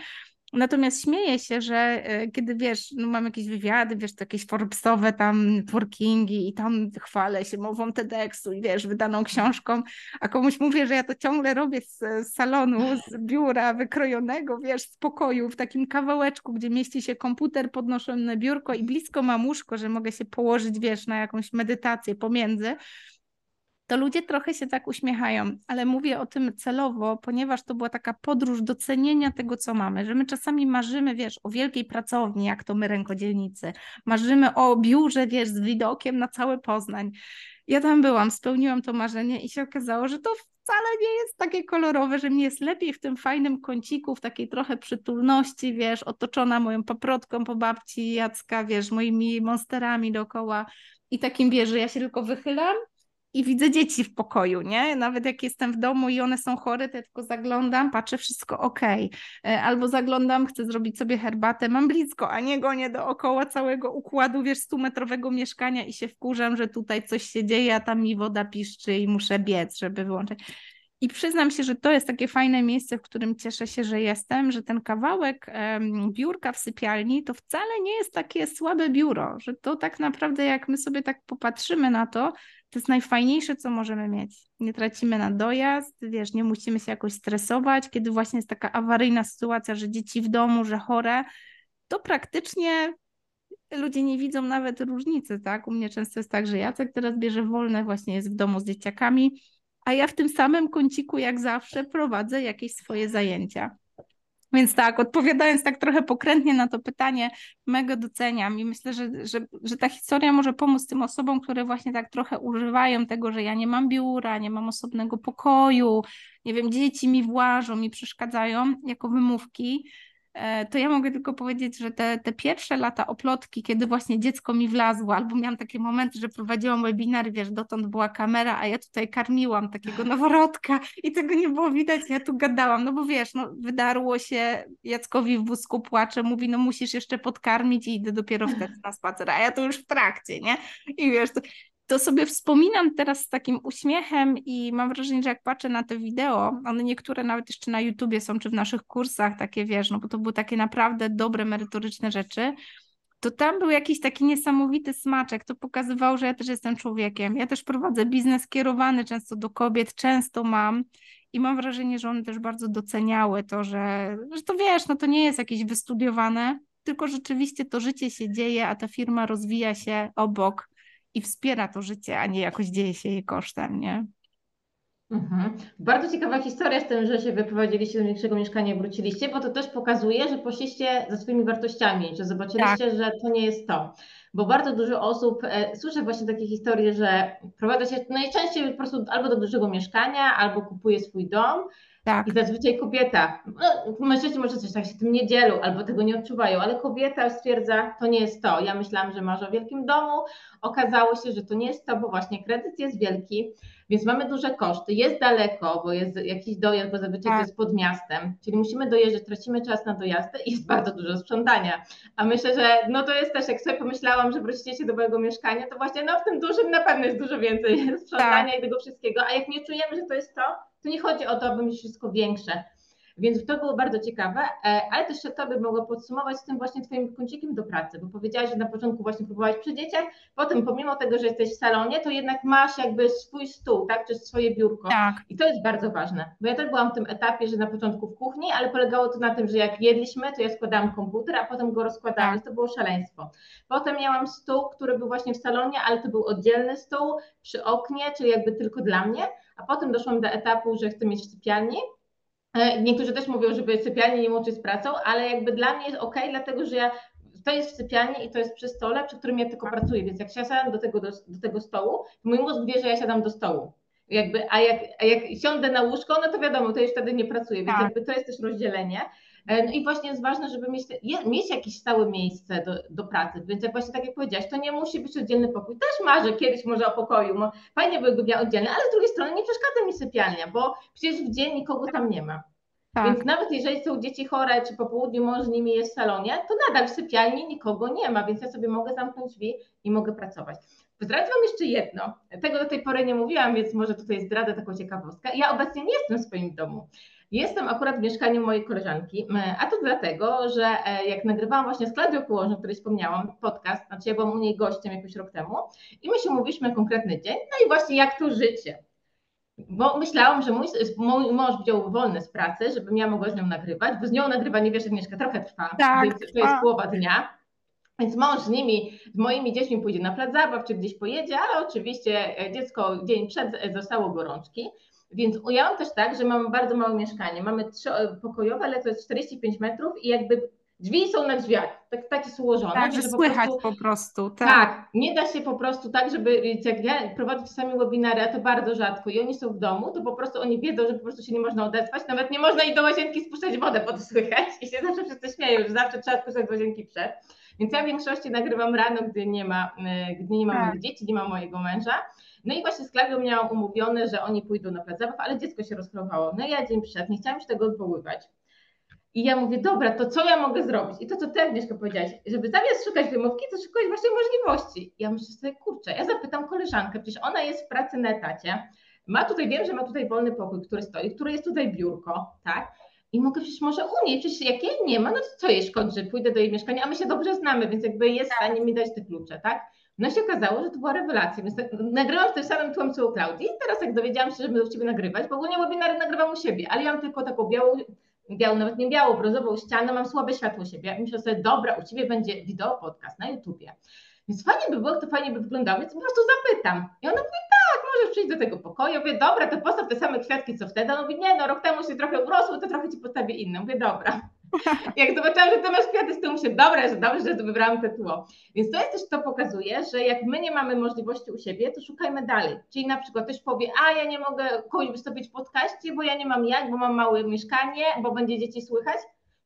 Natomiast śmieję się, że e, kiedy wiesz, no mam jakieś wywiady, wiesz, to jakieś Forbesowe tam networkingi i tam chwalę się mową TEDxu i wiesz, wydaną książką, a komuś mówię, że ja to ciągle robię z, salonu, z biura wykrojonego, wiesz, z pokoju, w takim kawałeczku, gdzie mieści się komputer, podnoszone biurko i blisko mam łóżko, że mogę się położyć, wiesz, na jakąś medytację pomiędzy, to ludzie trochę się tak uśmiechają, ale mówię o tym celowo, ponieważ to była taka podróż docenienia tego, co mamy, że my czasami marzymy, wiesz, o wielkiej pracowni, jak to my rękodzielnicy, marzymy o biurze, wiesz, z widokiem na cały Poznań. Ja tam byłam, spełniłam to marzenie i się okazało, że to wcale nie jest takie kolorowe, że mi jest lepiej w tym fajnym kąciku, w takiej trochę przytulności, wiesz, otoczona moją paprotką po babci Jacka, wiesz, moimi monsterami dookoła i takim, wiesz, że ja się tylko wychylam i widzę dzieci w pokoju, nie? Nawet jak jestem w domu i one są chore, to ja tylko zaglądam, patrzę, wszystko ok. E, albo zaglądam, chcę zrobić sobie herbatę, mam blisko, a nie gonię dookoła całego układu, wiesz, stumetrowego mieszkania i się wkurzam, że tutaj coś się dzieje, a tam mi woda piszczy i muszę biec, żeby wyłączyć. I przyznam się, że to jest takie fajne miejsce, w którym cieszę się, że jestem, że ten kawałek biurka w sypialni to wcale nie jest takie słabe biuro, że to tak naprawdę, jak my sobie tak popatrzymy na to, to jest najfajniejsze, co możemy mieć. Nie tracimy na dojazd, wiesz, nie musimy się jakoś stresować, kiedy właśnie jest taka awaryjna sytuacja, że dzieci w domu, że chore, to praktycznie ludzie nie widzą nawet różnicy, tak? U mnie często jest tak, że Jacek teraz bierze wolne, właśnie jest w domu z dzieciakami, a ja w tym samym kąciku jak zawsze prowadzę jakieś swoje zajęcia. Więc tak, odpowiadając tak trochę pokrętnie na to pytanie, mega doceniam i myślę, że, że, że ta historia może pomóc tym osobom, które właśnie tak trochę używają tego, że ja nie mam biura, nie mam osobnego pokoju, nie wiem, dzieci mi włażą, mi przeszkadzają jako wymówki, to ja mogę tylko powiedzieć, że te, te pierwsze lata oplotki, kiedy właśnie dziecko mi wlazło, albo miałam takie momenty, że prowadziłam webinar, wiesz, dotąd była kamera, a ja tutaj karmiłam takiego noworodka i tego nie było widać, ja tu gadałam, no bo wiesz, no wydarło się, Jackowi w wózku płacze, mówi, no musisz jeszcze podkarmić i idę dopiero wtedy na spacer, a ja to już w trakcie, nie? I wiesz, to, to sobie wspominam teraz z takim uśmiechem i mam wrażenie, że jak patrzę na te wideo, one niektóre nawet jeszcze na YouTubie są, czy w naszych kursach, takie wiesz, no bo to były takie naprawdę dobre, merytoryczne rzeczy, to tam był jakiś taki niesamowity smaczek, to pokazywało, że ja też jestem człowiekiem, ja też prowadzę biznes kierowany często do kobiet, często mam i mam wrażenie, że one też bardzo doceniały to, że, że to wiesz, no to nie jest jakieś wystudiowane, tylko rzeczywiście to życie się dzieje, a ta firma rozwija się obok i wspiera to życie, a nie jakoś dzieje się jej kosztem, nie? Mhm. Bardzo ciekawa historia z tym, że się wyprowadziliście do większego mieszkania i wróciliście, bo to też pokazuje, że poszliście za swoimi wartościami, że zobaczyliście, tak. że to nie jest to. Bo bardzo dużo osób, e, słyszę właśnie takie historie, że prowadza się najczęściej po prostu albo do dużego mieszkania, albo kupuje swój dom, Tak. I zazwyczaj kobieta, no, mężczyźni może coś tak się tym nie dzielą albo tego nie odczuwają, ale kobieta stwierdza, to nie jest to. Ja myślałam, że marzę o wielkim domu, okazało się, że to nie jest to, bo właśnie kredyt jest wielki, więc mamy duże koszty, jest daleko, bo jest jakiś dojazd, bo zazwyczaj tak. to jest pod miastem, czyli musimy dojeżdżać, tracimy czas na dojazdy i jest bardzo dużo sprzątania. A myślę, że no to jest też, jak sobie pomyślałam, że wrócicie się do mojego mieszkania, to właśnie no w tym dużym na pewno jest dużo więcej sprzątania tak. i tego wszystkiego, a jak nie czujemy, że to jest to, to nie chodzi o to, aby mieć wszystko większe. Więc to było bardzo ciekawe, e, ale też to by mogło podsumować z tym właśnie Twoim kącikiem do pracy, bo powiedziałaś, że na początku właśnie próbowałaś przy dzieciach, potem pomimo tego, że jesteś w salonie, to jednak masz jakby swój stół, tak, czy swoje biurko. Tak. I to jest bardzo ważne, bo ja też byłam w tym etapie, że na początku w kuchni, ale polegało to na tym, że jak jedliśmy, to ja składałam komputer, a potem go rozkładałam, tak. to było szaleństwo. Potem miałam stół, który był właśnie w salonie, ale to był oddzielny stół przy oknie, czyli jakby tylko dla mnie, a potem doszłam do etapu, że chcę mieć w sypialni, E, niektórzy też mówią, żeby sypialnie nie łączyć z pracą, ale jakby dla mnie jest ok, dlatego że ja to jest w sypialni i to jest przy stole, przy którym ja tylko pracuję, więc jak siadam do tego, do, do tego stołu, to mój mózg wie, że ja siadam do stołu. Jakby, a, jak, a jak siądę na łóżko, no to wiadomo, to już wtedy nie pracuję, więc tak. jakby to jest też rozdzielenie. E, no i właśnie jest ważne, żeby mieć, mieć jakieś stałe miejsce do, do pracy. Więc jak właśnie tak jak powiedziałaś, to nie musi być oddzielny pokój. Też marzę kiedyś może o pokoju. Fajnie byłby miał oddzielny, ale z drugiej strony nie przeszkadza mi sypialnia, bo przecież w dzień nikogo tam nie ma. Tak. Więc nawet jeżeli są dzieci chore, czy po południu mąż z nimi jest w salonie, to nadal w sypialni nikogo nie ma, więc ja sobie mogę zamknąć drzwi i mogę pracować. Zdradzę Wam jeszcze jedno. Tego do tej pory nie mówiłam, więc może tutaj zdradzę taką ciekawostkę. Ja obecnie nie jestem w swoim domu. Jestem akurat w mieszkaniu mojej koleżanki, e, a to dlatego, że e, jak nagrywałam właśnie z Klaudią Położną, o której wspomniałam, podcast, znaczy ja byłam u niej gościem jakoś rok temu i my się mówiliśmy konkretny dzień, no i właśnie jak to życie. Bo myślałam, że mój, mój mąż wziął wolny z pracy, żebym ja mogła z nią nagrywać, bo z nią nagrywanie, wiesz, Agnieszka, trochę trwa, tak, więc to jest połowa dnia. Więc mąż z nimi, z moimi dziećmi pójdzie na plac zabaw, czy gdzieś pojedzie, ale oczywiście e, dziecko dzień przed zostało gorączki. Więc ja mam też tak, że mam bardzo małe mieszkanie. Mamy trzypokojowe, ale to jest 45 metrów i jakby drzwi są na drzwiach, tak, tak jest ułożone. Tak, że słychać po prostu, po prostu tak. tak. nie da się po prostu tak, żeby, jak ja prowadzę czasami webinary, a to bardzo rzadko i oni są w domu, to po prostu oni wiedzą, że po prostu się nie można odezwać, nawet nie można i do łazienki spuszczać wodę, bo to słychać i się zawsze wszyscy śmieją, że zawsze trzeba spuszczać do łazienki przed. Więc ja w większości nagrywam rano, gdy nie ma, e, gdy nie ma tak. moich dzieci, nie ma mojego męża. No i właśnie z Klawią miałam umówione, że oni pójdą na plac zabaw, ale dziecko się rozchorowało. No ja dzień przed, nie chciałam się tego odwoływać. I ja mówię, dobra, to co ja mogę zrobić? I to, co ty, Agnieszka, powiedziałaś, żeby zamiast szukać wymówki, to szukać właśnie możliwości. Ja myślę sobie, kurczę, ja zapytam koleżankę, przecież ona jest w pracy na etacie, ma tutaj, wiem, że ma tutaj wolny pokój, który stoi, który jest tutaj biurko, tak? I mogę przecież może u niej, przecież jak jej nie ma, no to co jej szkodzi, pójdę do jej mieszkania, a my się dobrze znamy, więc jakby jest w stanie mi dać te klucze, tak? No się okazało, że to była rewelacja, więc tak, nagrałam w tym samym tłem co u Klaudii i teraz jak dowiedziałam się, że będę u Ciebie nagrywać, bo ogólnie webinary nagrywam u siebie, ale ja mam tylko taką białą, białą, nawet nie białą, brązową ścianę, mam słabe światło u siebie i myślę sobie, dobra, u Ciebie będzie wideo podcast na YouTubie. Więc fajnie by było, to fajnie by wyglądało, więc po prostu zapytam. I ona mówi, tak, możesz przyjść do tego pokoju. Mówię, dobra, to postaw te same kwiatki, co wtedy. Ona mówi, nie, no rok temu się trochę urosły, to trochę Ci postawię inne. Mówię, dobra. Jak zobaczyłam, że ty masz kwiaty tyłu, się dobra, że dobrze, że wybrałam te tło. Więc to jest też, to pokazuje, że jak my nie mamy możliwości u siebie, to szukajmy dalej. Czyli na przykład ktoś powie, a ja nie mogę kogoś wystąpić w podcaście, bo ja nie mam jak, bo mam małe mieszkanie, bo będzie dzieci słychać.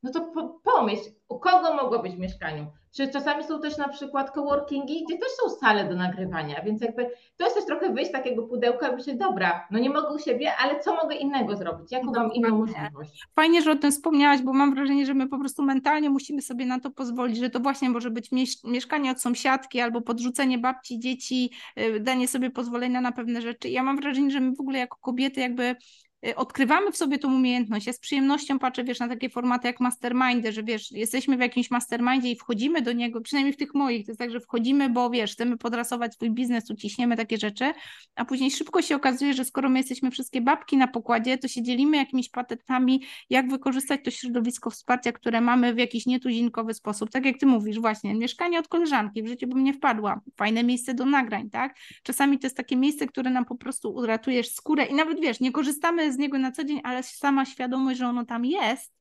No to pomyśl, u kogo mogło być w mieszkaniu? Czy czasami są też na przykład coworkingi, gdzie też są sale do nagrywania, więc jakby to jest też trochę wyjść z takiego pudełka i myśleć, dobra, no nie mogę u siebie, ale co mogę innego zrobić? Jaką Dokładnie. mam inną możliwość? Fajnie, że o tym wspomniałaś, bo mam wrażenie, że my po prostu mentalnie musimy sobie na to pozwolić, że to właśnie może być mieszkanie od sąsiadki albo podrzucenie babci, dzieci, y, danie sobie pozwolenia na pewne rzeczy. Ja mam wrażenie, że my w ogóle jako kobiety jakby odkrywamy w sobie tą umiejętność. Ja z przyjemnością patrzę, wiesz, na takie formaty jak mastermindy, że wiesz, jesteśmy w jakimś mastermindzie i wchodzimy do niego, przynajmniej w tych moich, to jest tak, że wchodzimy, bo wiesz, chcemy podrasować swój biznes, uciśniemy takie rzeczy, a później szybko się okazuje, że skoro my jesteśmy wszystkie babki na pokładzie, to się dzielimy jakimiś patentami, jak wykorzystać to środowisko wsparcia, które mamy w jakiś nietuzinkowy sposób. Tak jak ty mówisz, właśnie, mieszkanie od koleżanki, w życiu bym nie wpadła, fajne miejsce do nagrań, tak? Czasami to jest takie miejsce, które nam po prostu uratujesz skórę i nawet wiesz, nie korzystamy z niego na co dzień, ale sama świadomość, że ono tam jest,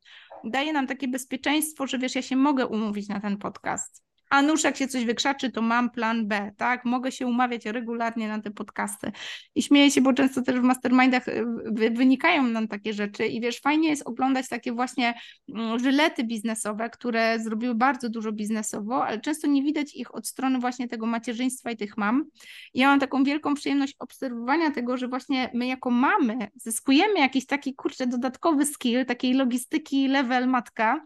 daje nam takie bezpieczeństwo, że wiesz, ja się mogę umówić na ten podcast. A nuż jak się coś wykrzaczy, to mam plan B, tak? Mogę się umawiać regularnie na te podcasty. I śmieję się, bo często też w mastermindach y, wynikają nam takie rzeczy i wiesz, fajnie jest oglądać takie właśnie mm, żylety biznesowe, które zrobiły bardzo dużo biznesowo, ale często nie widać ich od strony właśnie tego macierzyństwa i tych mam. Ja mam taką wielką przyjemność obserwowania tego, że właśnie my jako mamy zyskujemy jakiś taki, kurczę, dodatkowy skill, takiej logistyki level matka,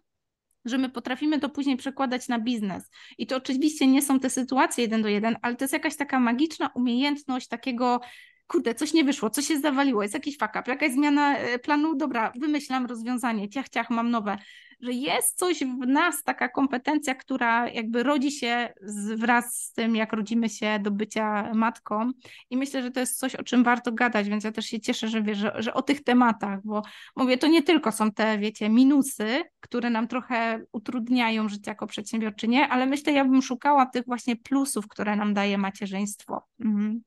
że my potrafimy to później przekładać na biznes. I to oczywiście nie są te sytuacje jeden do jeden, ale to jest jakaś taka magiczna umiejętność takiego kurde, coś nie wyszło, coś się zawaliło, jest jakiś fuck up, jakaś zmiana e, planu, dobra, wymyślam rozwiązanie, ciach, ciach, mam nowe, że jest coś w nas, taka kompetencja, która jakby rodzi się z, wraz z tym, jak rodzimy się do bycia matką i myślę, że to jest coś, o czym warto gadać, więc ja też się cieszę, że, wiesz, że, że o tych tematach, bo mówię, to nie tylko są te, wiecie, minusy, które nam trochę utrudniają życie jako przedsiębiorczynie, ale myślę, ja bym szukała tych właśnie plusów, które nam daje macierzyństwo. Mhm.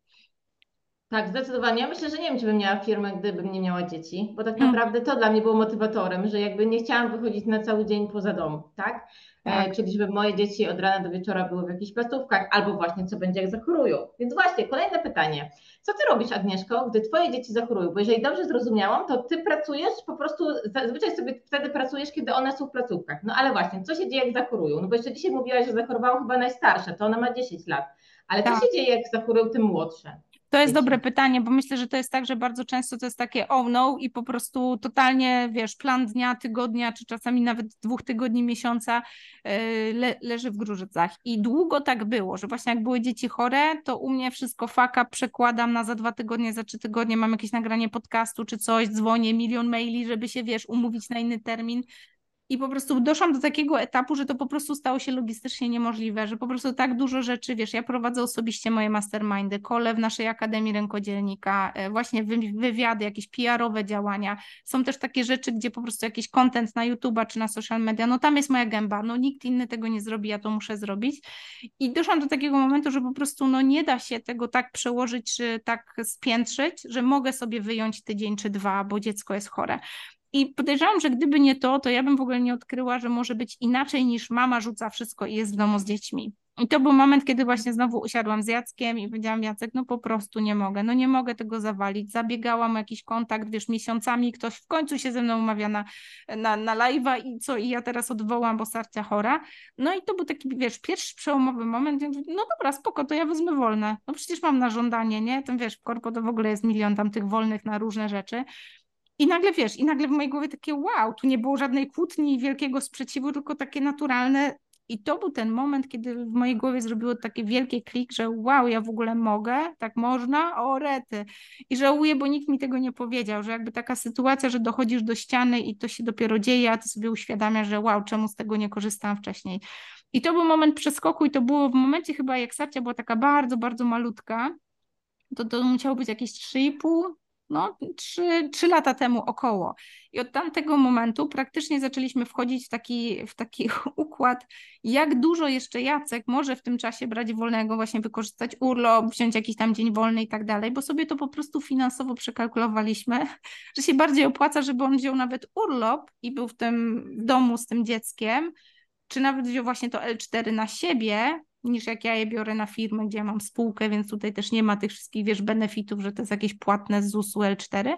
Tak, zdecydowanie. Ja myślę, że nie wiem, czy bym miała firmę, gdybym nie miała dzieci, bo tak hmm. naprawdę to dla mnie było motywatorem, że jakby nie chciałam wychodzić na cały dzień poza dom, tak? E, tak. E, czyli żeby moje dzieci od rana do wieczora były w jakichś placówkach, albo właśnie co będzie, jak zachorują. Więc właśnie, kolejne pytanie. Co ty robisz, Agnieszko, gdy twoje dzieci zachorują? Bo jeżeli dobrze zrozumiałam, to ty pracujesz, po prostu zazwyczaj sobie wtedy pracujesz, kiedy one są w placówkach. No ale właśnie, co się dzieje, jak zachorują? No bo jeszcze dzisiaj mówiłaś, że zachorowała chyba najstarsza, to ona ma 10 lat. Ale tak. co się dzieje, jak zachorują te młodsze? To jest dobre pytanie, bo myślę, że to jest tak, że bardzo często to jest takie oh no i po prostu totalnie, wiesz, plan dnia, tygodnia, czy czasami nawet dwóch tygodni, miesiąca yy, le, leży w grużycach. I długo tak było, że właśnie jak były dzieci chore, to u mnie wszystko faka przekładam na za dwa tygodnie, za trzy tygodnie, mam jakieś nagranie podcastu czy coś, dzwonię, milion maili, żeby się, wiesz, umówić na inny termin. I po prostu doszłam do takiego etapu, że to po prostu stało się logistycznie niemożliwe, że po prostu tak dużo rzeczy, wiesz, ja prowadzę osobiście moje mastermindy, kole w naszej Akademii Rękodzielnika, e, właśnie wywiady, jakieś PR-owe działania. Są też takie rzeczy, gdzie po prostu jakiś content na YouTube'a czy na social media, no tam jest moja gęba, no nikt inny tego nie zrobi, ja to muszę zrobić. I doszłam do takiego momentu, że po prostu no nie da się tego tak przełożyć, czy tak spiętrzyć, że mogę sobie wyjąć tydzień czy dwa, bo dziecko jest chore. I podejrzewam, że gdyby nie to, to ja bym w ogóle nie odkryła, że może być inaczej niż mama rzuca wszystko i jest w domu z dziećmi. I to był moment, kiedy właśnie znowu usiadłam z Jackiem i powiedziałam, Jacek, no po prostu nie mogę, no nie mogę tego zawalić. Zabiegałam o jakiś kontakt, wiesz, miesiącami, ktoś w końcu się ze mną umawia na, na, na live'a i co, i ja teraz odwołam, bo sarcia chora. No i to był taki, wiesz, pierwszy przełomowy moment, no dobra, spoko, to ja wezmę wolne. No przecież mam na żądanie, nie? Tam wiesz, w korpo to w ogóle jest milion tam tych wolnych na różne rzeczy. I nagle wiesz, i nagle w mojej głowie takie wow, tu nie było żadnej kłótni, wielkiego sprzeciwu, tylko takie naturalne. I to był ten moment, kiedy w mojej głowie zrobiło takie wielkie klik, że wow, ja w ogóle mogę, tak można, o rety. I żałuję, bo nikt mi tego nie powiedział, że jakby taka sytuacja, że dochodzisz do ściany i to się dopiero dzieje, a ty sobie uświadamiasz, że wow, czemu z tego nie korzystałam wcześniej. I to był moment przeskoku i to było w momencie chyba, jak Sarcia była taka bardzo, bardzo malutka, to to musiało być jakieś 3,5, no, trzy, trzy lata temu około. I od tamtego momentu praktycznie zaczęliśmy wchodzić w taki, w taki układ, jak dużo jeszcze Jacek może w tym czasie brać wolnego, właśnie wykorzystać urlop, wziąć jakiś tam dzień wolny i tak dalej, bo sobie to po prostu finansowo przekalkulowaliśmy, że się bardziej opłaca, żeby on wziął nawet urlop i był w tym domu z tym dzieckiem, czy nawet wziął właśnie to L4 na siebie, niż jak ja je biorę na firmę, gdzie ja mam spółkę, więc tutaj też nie ma tych wszystkich, wiesz, benefitów, że to jest jakieś płatne z ZUS-u L4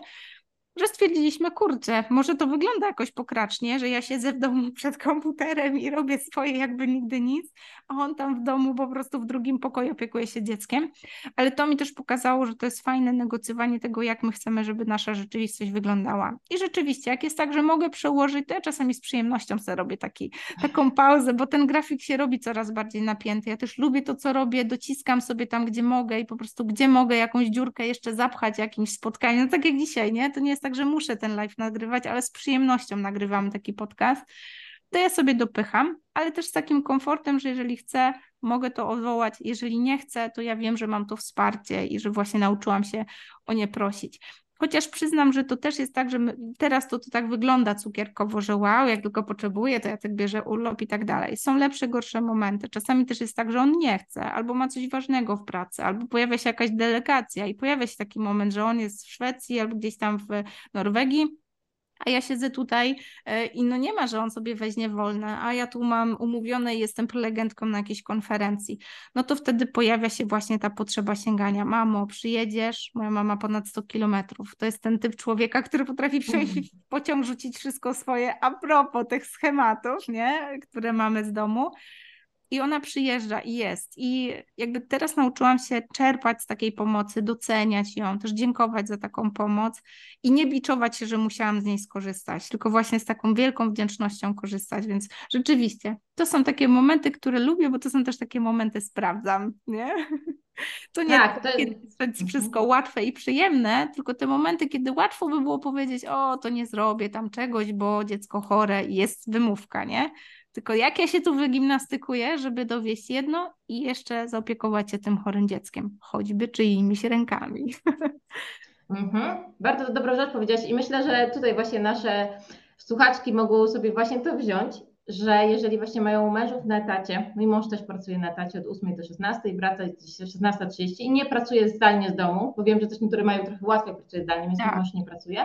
że stwierdziliśmy, kurczę, może to wygląda jakoś pokracznie, że ja siedzę w domu przed komputerem i robię swoje jakby nigdy nic, a on tam w domu po prostu w drugim pokoju opiekuje się dzieckiem. Ale to mi też pokazało, że to jest fajne negocjowanie tego, jak my chcemy, żeby nasza rzeczywistość wyglądała. I rzeczywiście, jak jest tak, że mogę przełożyć, to ja czasami z przyjemnością sobie robię taki, taką pauzę, bo ten grafik się robi coraz bardziej napięty. Ja też lubię to, co robię, dociskam sobie tam, gdzie mogę i po prostu gdzie mogę jakąś dziurkę jeszcze zapchać jakimś spotkaniem, no tak jak dzisiaj, nie? To nie jest jest tak, że muszę ten live nagrywać, ale z przyjemnością nagrywamy taki podcast, to ja sobie dopycham, ale też z takim komfortem, że jeżeli chcę, mogę to odwołać, jeżeli nie chcę, to ja wiem, że mam to wsparcie i że właśnie nauczyłam się o nie prosić. Chociaż przyznam, że to też jest tak, że teraz to, to tak wygląda cukierkowo, że wow, jak tylko potrzebuję, to ja tak bierze urlop i tak dalej. Są lepsze, gorsze momenty. Czasami też jest tak, że on nie chce, albo ma coś ważnego w pracy, albo pojawia się jakaś delegacja i pojawia się taki moment, że on jest w Szwecji albo gdzieś tam w Norwegii, a ja siedzę tutaj e, i no nie ma, że on sobie weźmie wolne, a ja tu mam umówione i jestem prelegentką na jakiejś konferencji, no to wtedy pojawia się właśnie ta potrzeba sięgania. Mamo, przyjedziesz? Moja mama ponad 100 kilometrów. To jest ten typ człowieka, który potrafi wsiąść w pociąg, rzucić wszystko swoje a propos tych schematów, nie? które mamy z domu i ona przyjeżdża i jest. I jakby teraz nauczyłam się czerpać z takiej pomocy, doceniać ją, też dziękować za taką pomoc i nie biczować się, że musiałam z niej skorzystać, tylko właśnie z taką wielką wdzięcznością korzystać. Więc rzeczywiście to są takie momenty, które lubię, bo to są też takie momenty sprawdzam, nie? To nie tak, to jest mhm. wszystko łatwe i przyjemne, tylko te momenty, kiedy łatwo by było powiedzieć, o, to nie zrobię tam czegoś, bo dziecko chore i jest wymówka, nie? Tylko jak ja się tu wygimnastykuję, żeby dowieść jedno i jeszcze zaopiekować się tym chorym dzieckiem, choćby czyimiś rękami. Mhm. Bardzo dobrą rzecz powiedziałaś i myślę, że tutaj właśnie nasze słuchaczki mogą sobie właśnie to wziąć, że jeżeli właśnie mają mężów na etacie, mój mąż też pracuje na etacie od 8 do 16 wraca 16.30 i nie pracuje zdalnie z domu, bo wiem, że też niektóre mają trochę łatwiej pracuje zdalnie, więc tak. mój mąż nie pracuje,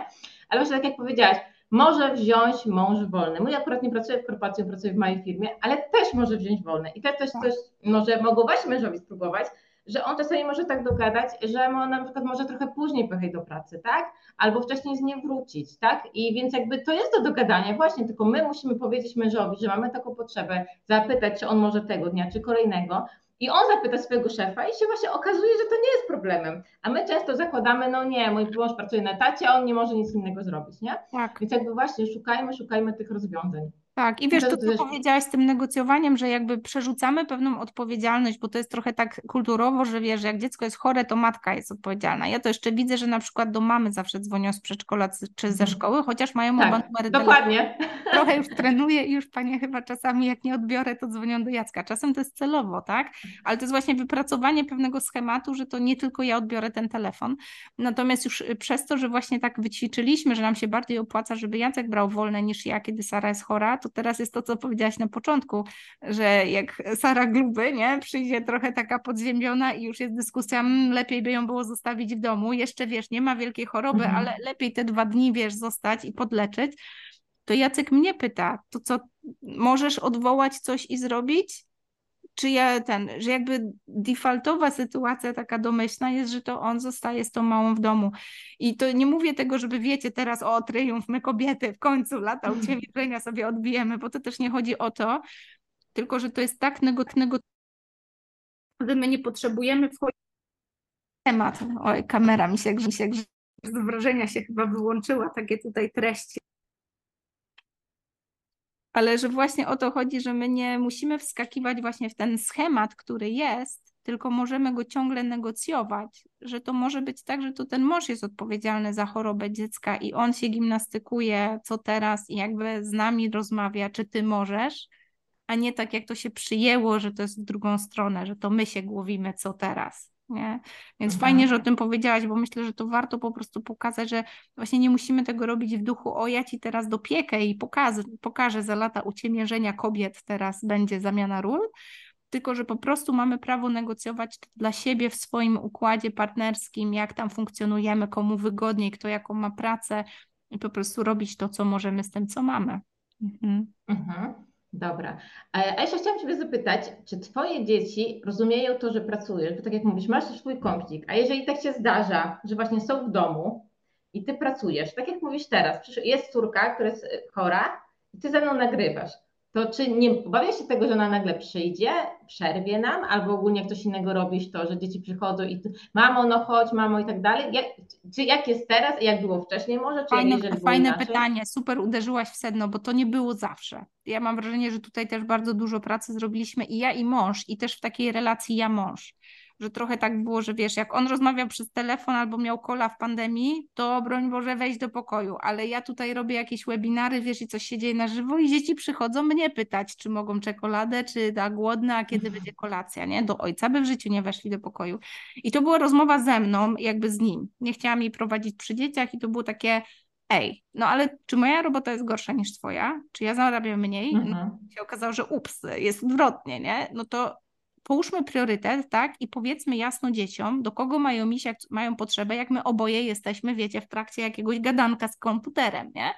ale właśnie tak jak powiedziałaś, może wziąć mąż wolny. Mój akurat nie pracuje w korporacji, pracuje w mojej firmie, ale też może wziąć wolny. I to też coś, może mogą właśnie mężowi spróbować, że on czasami może tak dogadać, że on na przykład może trochę później pojechać do pracy, tak? Albo wcześniej z niej wrócić, tak? I więc jakby to jest do dogadania właśnie, tylko my musimy powiedzieć mężowi, że mamy taką potrzebę, zapytać, czy on może tego dnia, czy kolejnego, i on zapyta swojego szefa i się właśnie okazuje, że to nie jest problemem. A my często zakładamy, no nie, mój mąż pracuje na etacie, a on nie może nic innego zrobić, nie? Tak. Więc jakby właśnie szukajmy, szukajmy tych rozwiązań. Tak, i wiesz, to, co powiedziałaś z tym negocjowaniem, że jakby przerzucamy pewną odpowiedzialność, bo to jest trochę tak kulturowo, że wiesz, jak dziecko jest chore, to matka jest odpowiedzialna. Ja to jeszcze widzę, że na przykład do mamy zawsze dzwonią z przedszkola czy ze mhm. szkoły, chociaż mają tak, oba numery Dokładnie. Trochę już trenuję i już panie chyba czasami, jak nie odbiorę, to dzwonią do Jacka. Czasem to jest celowo, tak? Ale to jest właśnie wypracowanie pewnego schematu, że to nie tylko ja odbiorę ten telefon. Natomiast już y, przez to, że właśnie tak wyćwiczyliśmy, że nam się bardziej opłaca, żeby Jacek brał wolne niż ja, kiedy Sara jest chora, to teraz jest to, co powiedziałaś na początku, że jak Sara Gluby, nie, przyjdzie trochę taka podziemiona i już jest dyskusja, mm, lepiej by ją było zostawić w domu, jeszcze wiesz, nie ma wielkiej choroby, mhm. ale lepiej te dwa dni, wiesz, zostać i podleczyć, to Jacek mnie pyta, to co, możesz odwołać coś i zrobić? Czy ja ten, że jakby defaultowa sytuacja taka domyślna jest, że to on zostaje z tą małą w domu. I to nie mówię tego, żeby wiecie teraz o triumf, my kobiety w końcu lata uciemiężenia sobie odbijemy, bo to też nie chodzi o to, tylko że to jest tak negatywnego, że my nie potrzebujemy wchodzić w temat. Oj, kamera mi się grze, się. Z wrażenia się chyba wyłączyła takie tutaj treści ale że właśnie o to chodzi, że my nie musimy wskakiwać właśnie w ten schemat, który jest, tylko możemy go ciągle negocjować, że to może być tak, że to ten mąż jest odpowiedzialny za chorobę dziecka i on się gimnastykuje, co teraz i jakby z nami rozmawia, czy ty możesz, a nie tak jak to się przyjęło, że to jest w drugą stronę, że to my się głowimy, co teraz. Nie? Więc mhm. fajnie, że o tym powiedziałaś, bo myślę, że to warto po prostu pokazać, że właśnie nie musimy tego robić w duchu, o ja ci teraz dopiekę i pokażę, pokażę za lata uciemiężenia kobiet, teraz będzie zamiana ról, tylko że po prostu mamy prawo negocjować dla siebie w swoim układzie partnerskim, jak tam funkcjonujemy, komu wygodniej, kto jaką ma pracę i po prostu robić to, co możemy z tym, co mamy. Mhm. Mhm. Dobra. E, a jeszcze chciałam Ciebie zapytać, czy Twoje dzieci rozumieją to, że pracujesz? Bo tak jak mówisz, masz swój kącik, a jeżeli tak się zdarza, że właśnie są w domu i Ty pracujesz, tak jak mówisz teraz, jest córka, która jest chora i Ty ze mną nagrywasz, to czy nie obawiasz się tego, że ona nagle przyjdzie, przerwie nam, albo ogólnie ktoś innego robisz to, że dzieci przychodzą i mamo, no chodź, mamo i tak dalej? Jak, czy jak jest teraz i jak było wcześniej może? Czy fajne fajne pytanie, super uderzyłaś w sedno, bo to nie było zawsze. Ja mam wrażenie, że tutaj też bardzo dużo pracy zrobiliśmy i ja i mąż i też w takiej relacji ja-mąż że trochę tak było, że wiesz, jak on rozmawiał przez telefon albo miał kola w pandemii, to broń Boże wejść do pokoju, ale ja tutaj robię jakieś webinary, wiesz, i coś się dzieje na żywo i dzieci przychodzą mnie pytać, czy mogą czekoladę, czy da głodna, a kiedy będzie kolacja, nie? Do ojca by w życiu nie weszli do pokoju. I to była rozmowa ze mną, jakby z nim. Nie chciałam jej prowadzić przy dzieciach i to było takie, ej, no ale czy moja robota jest gorsza niż twoja? Czy ja zarabiam mniej? No, mhm. się okazało, że ups, jest odwrotnie, nie? No to połóżmy priorytet, tak, i powiedzmy jasno dzieciom, do kogo mają iść, jak mają potrzebę, jak my oboje jesteśmy, wiecie, w trakcie jakiegoś gadanka z komputerem, nie?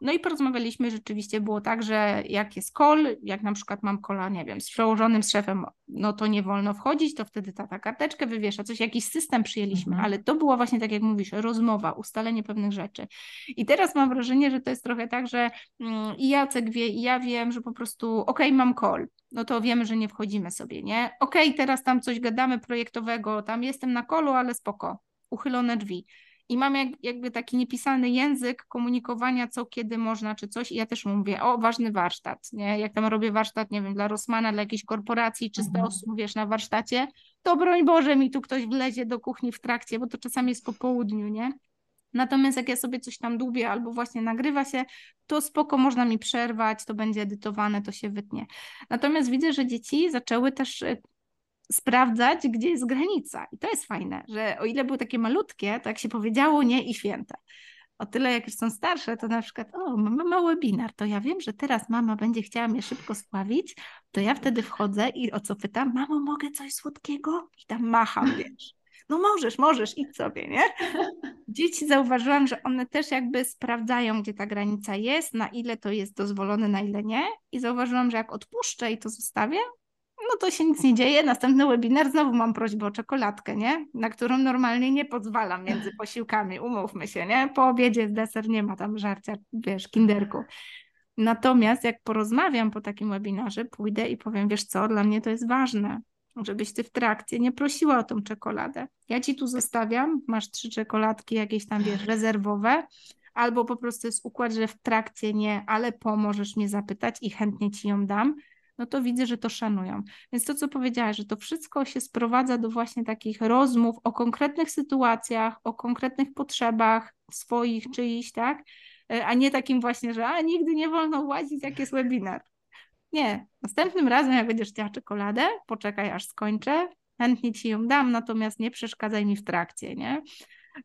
No i porozmawialiśmy, rzeczywiście było tak, że jak jest call, jak na przykład mam kola, nie wiem, z przełożonym z szefem, no to nie wolno wchodzić, to wtedy tata karteczkę wywiesza, coś, jakiś system przyjęliśmy, mhm. ale to była właśnie, tak jak mówisz, rozmowa, ustalenie pewnych rzeczy. I teraz mam wrażenie, że to jest trochę tak, że mm, i Jacek wie, i ja wiem, że po prostu okej, okay, mam call, no to wiemy, że nie wchodzimy sobie, nie? Okej, okay, teraz tam coś gadamy projektowego, tam jestem na kolu, ale spoko, uchylone drzwi i mam jak, jakby taki niepisany język komunikowania, co kiedy można, czy coś. I ja też mówię, o, ważny warsztat, nie? Jak tam robię warsztat, nie wiem, dla Rosmana, dla jakiejś korporacji, 300 mhm. osób, wiesz, na warsztacie, to broń Boże mi tu ktoś wlezie do kuchni w trakcie, bo to czasami jest po południu, nie? Natomiast jak ja sobie coś tam dłubię albo właśnie nagrywa się, to spoko można mi przerwać, to będzie edytowane, to się wytnie. Natomiast widzę, że dzieci zaczęły też e, sprawdzać, gdzie jest granica. I to jest fajne, że o ile były takie malutkie, to jak się powiedziało nie i święte. O tyle jak już są starsze, to na przykład, o, mama ma webinar, to ja wiem, że teraz mama będzie chciała mnie szybko spławić, to ja wtedy wchodzę i o co pytam, mamo, mogę coś słodkiego? I tam macham, wiesz. No możesz, możesz, idź sobie, nie? Dzieci zauważyłam, że one też jakby sprawdzają, gdzie ta granica jest, na ile to jest dozwolone, na ile nie. I zauważyłam, że jak odpuszczę i to zostawię, no to się nic nie dzieje. Następny webinar, znowu mam prośbę o czekoladkę, nie? Na którą normalnie nie pozwalam między posiłkami, umówmy się, nie? Po obiedzie deser nie ma tam żarcia, wiesz, kinderku. Natomiast jak porozmawiam po takim webinarze, pójdę i powiem, wiesz co, dla mnie to jest ważne, żebyś ty w trakcie nie prosiła o tą czekoladę. Ja ci tu zostawiam, masz trzy czekoladki jakieś tam, wiesz, rezerwowe, albo po prostu jest układ, że w trakcie nie, ale pomożesz mnie zapytać i chętnie ci ją dam no to widzę, że to szanują. Więc to, co powiedziałaś, że to wszystko się sprowadza do właśnie takich rozmów o konkretnych sytuacjach, o konkretnych potrzebach swoich czyichś, tak? E, a nie takim właśnie, że a nigdy nie wolno łazić, jak jest webinar. Nie. Następnym razem, jak będziesz chciała czekoladę, poczekaj aż skończę, chętnie ci ją dam, natomiast nie przeszkadzaj mi w trakcie, nie?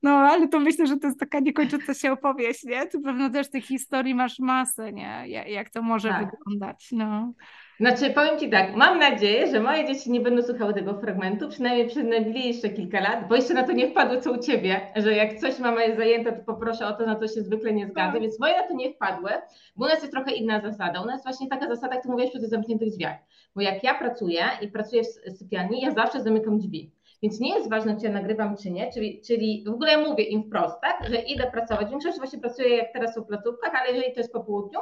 No, ale to myślę, że to jest taka niekończąca się opowieść, nie? Tu pewno też tych historii masz masę, nie? Jak to może tak. wyglądać, no. Znaczy, powiem Ci tak, mam nadzieję, że moje dzieci nie będą słuchały tego fragmentu, przynajmniej przez najbliższe kilka lat, bo jeszcze na to nie wpadły, co u Ciebie, że jak coś mama jest zajęta, to poproszę o to, na co się zwykle nie zgadza, tak. więc moje na to nie wpadły, bo u nas jest trochę inna zasada. U nas jest właśnie taka zasada, jak Ty mówisz przy tych zamkniętych drzwiach, bo jak ja pracuję i pracuję w sypialni, ja zawsze zamykam drzwi. Więc nie jest ważne, czy ja nagrywam, czy nie, czyli, czyli w ogóle mówię im wprost, tak, że idę pracować. W większości właśnie pracuję jak teraz w placówkach, ale jeżeli to jest po południu,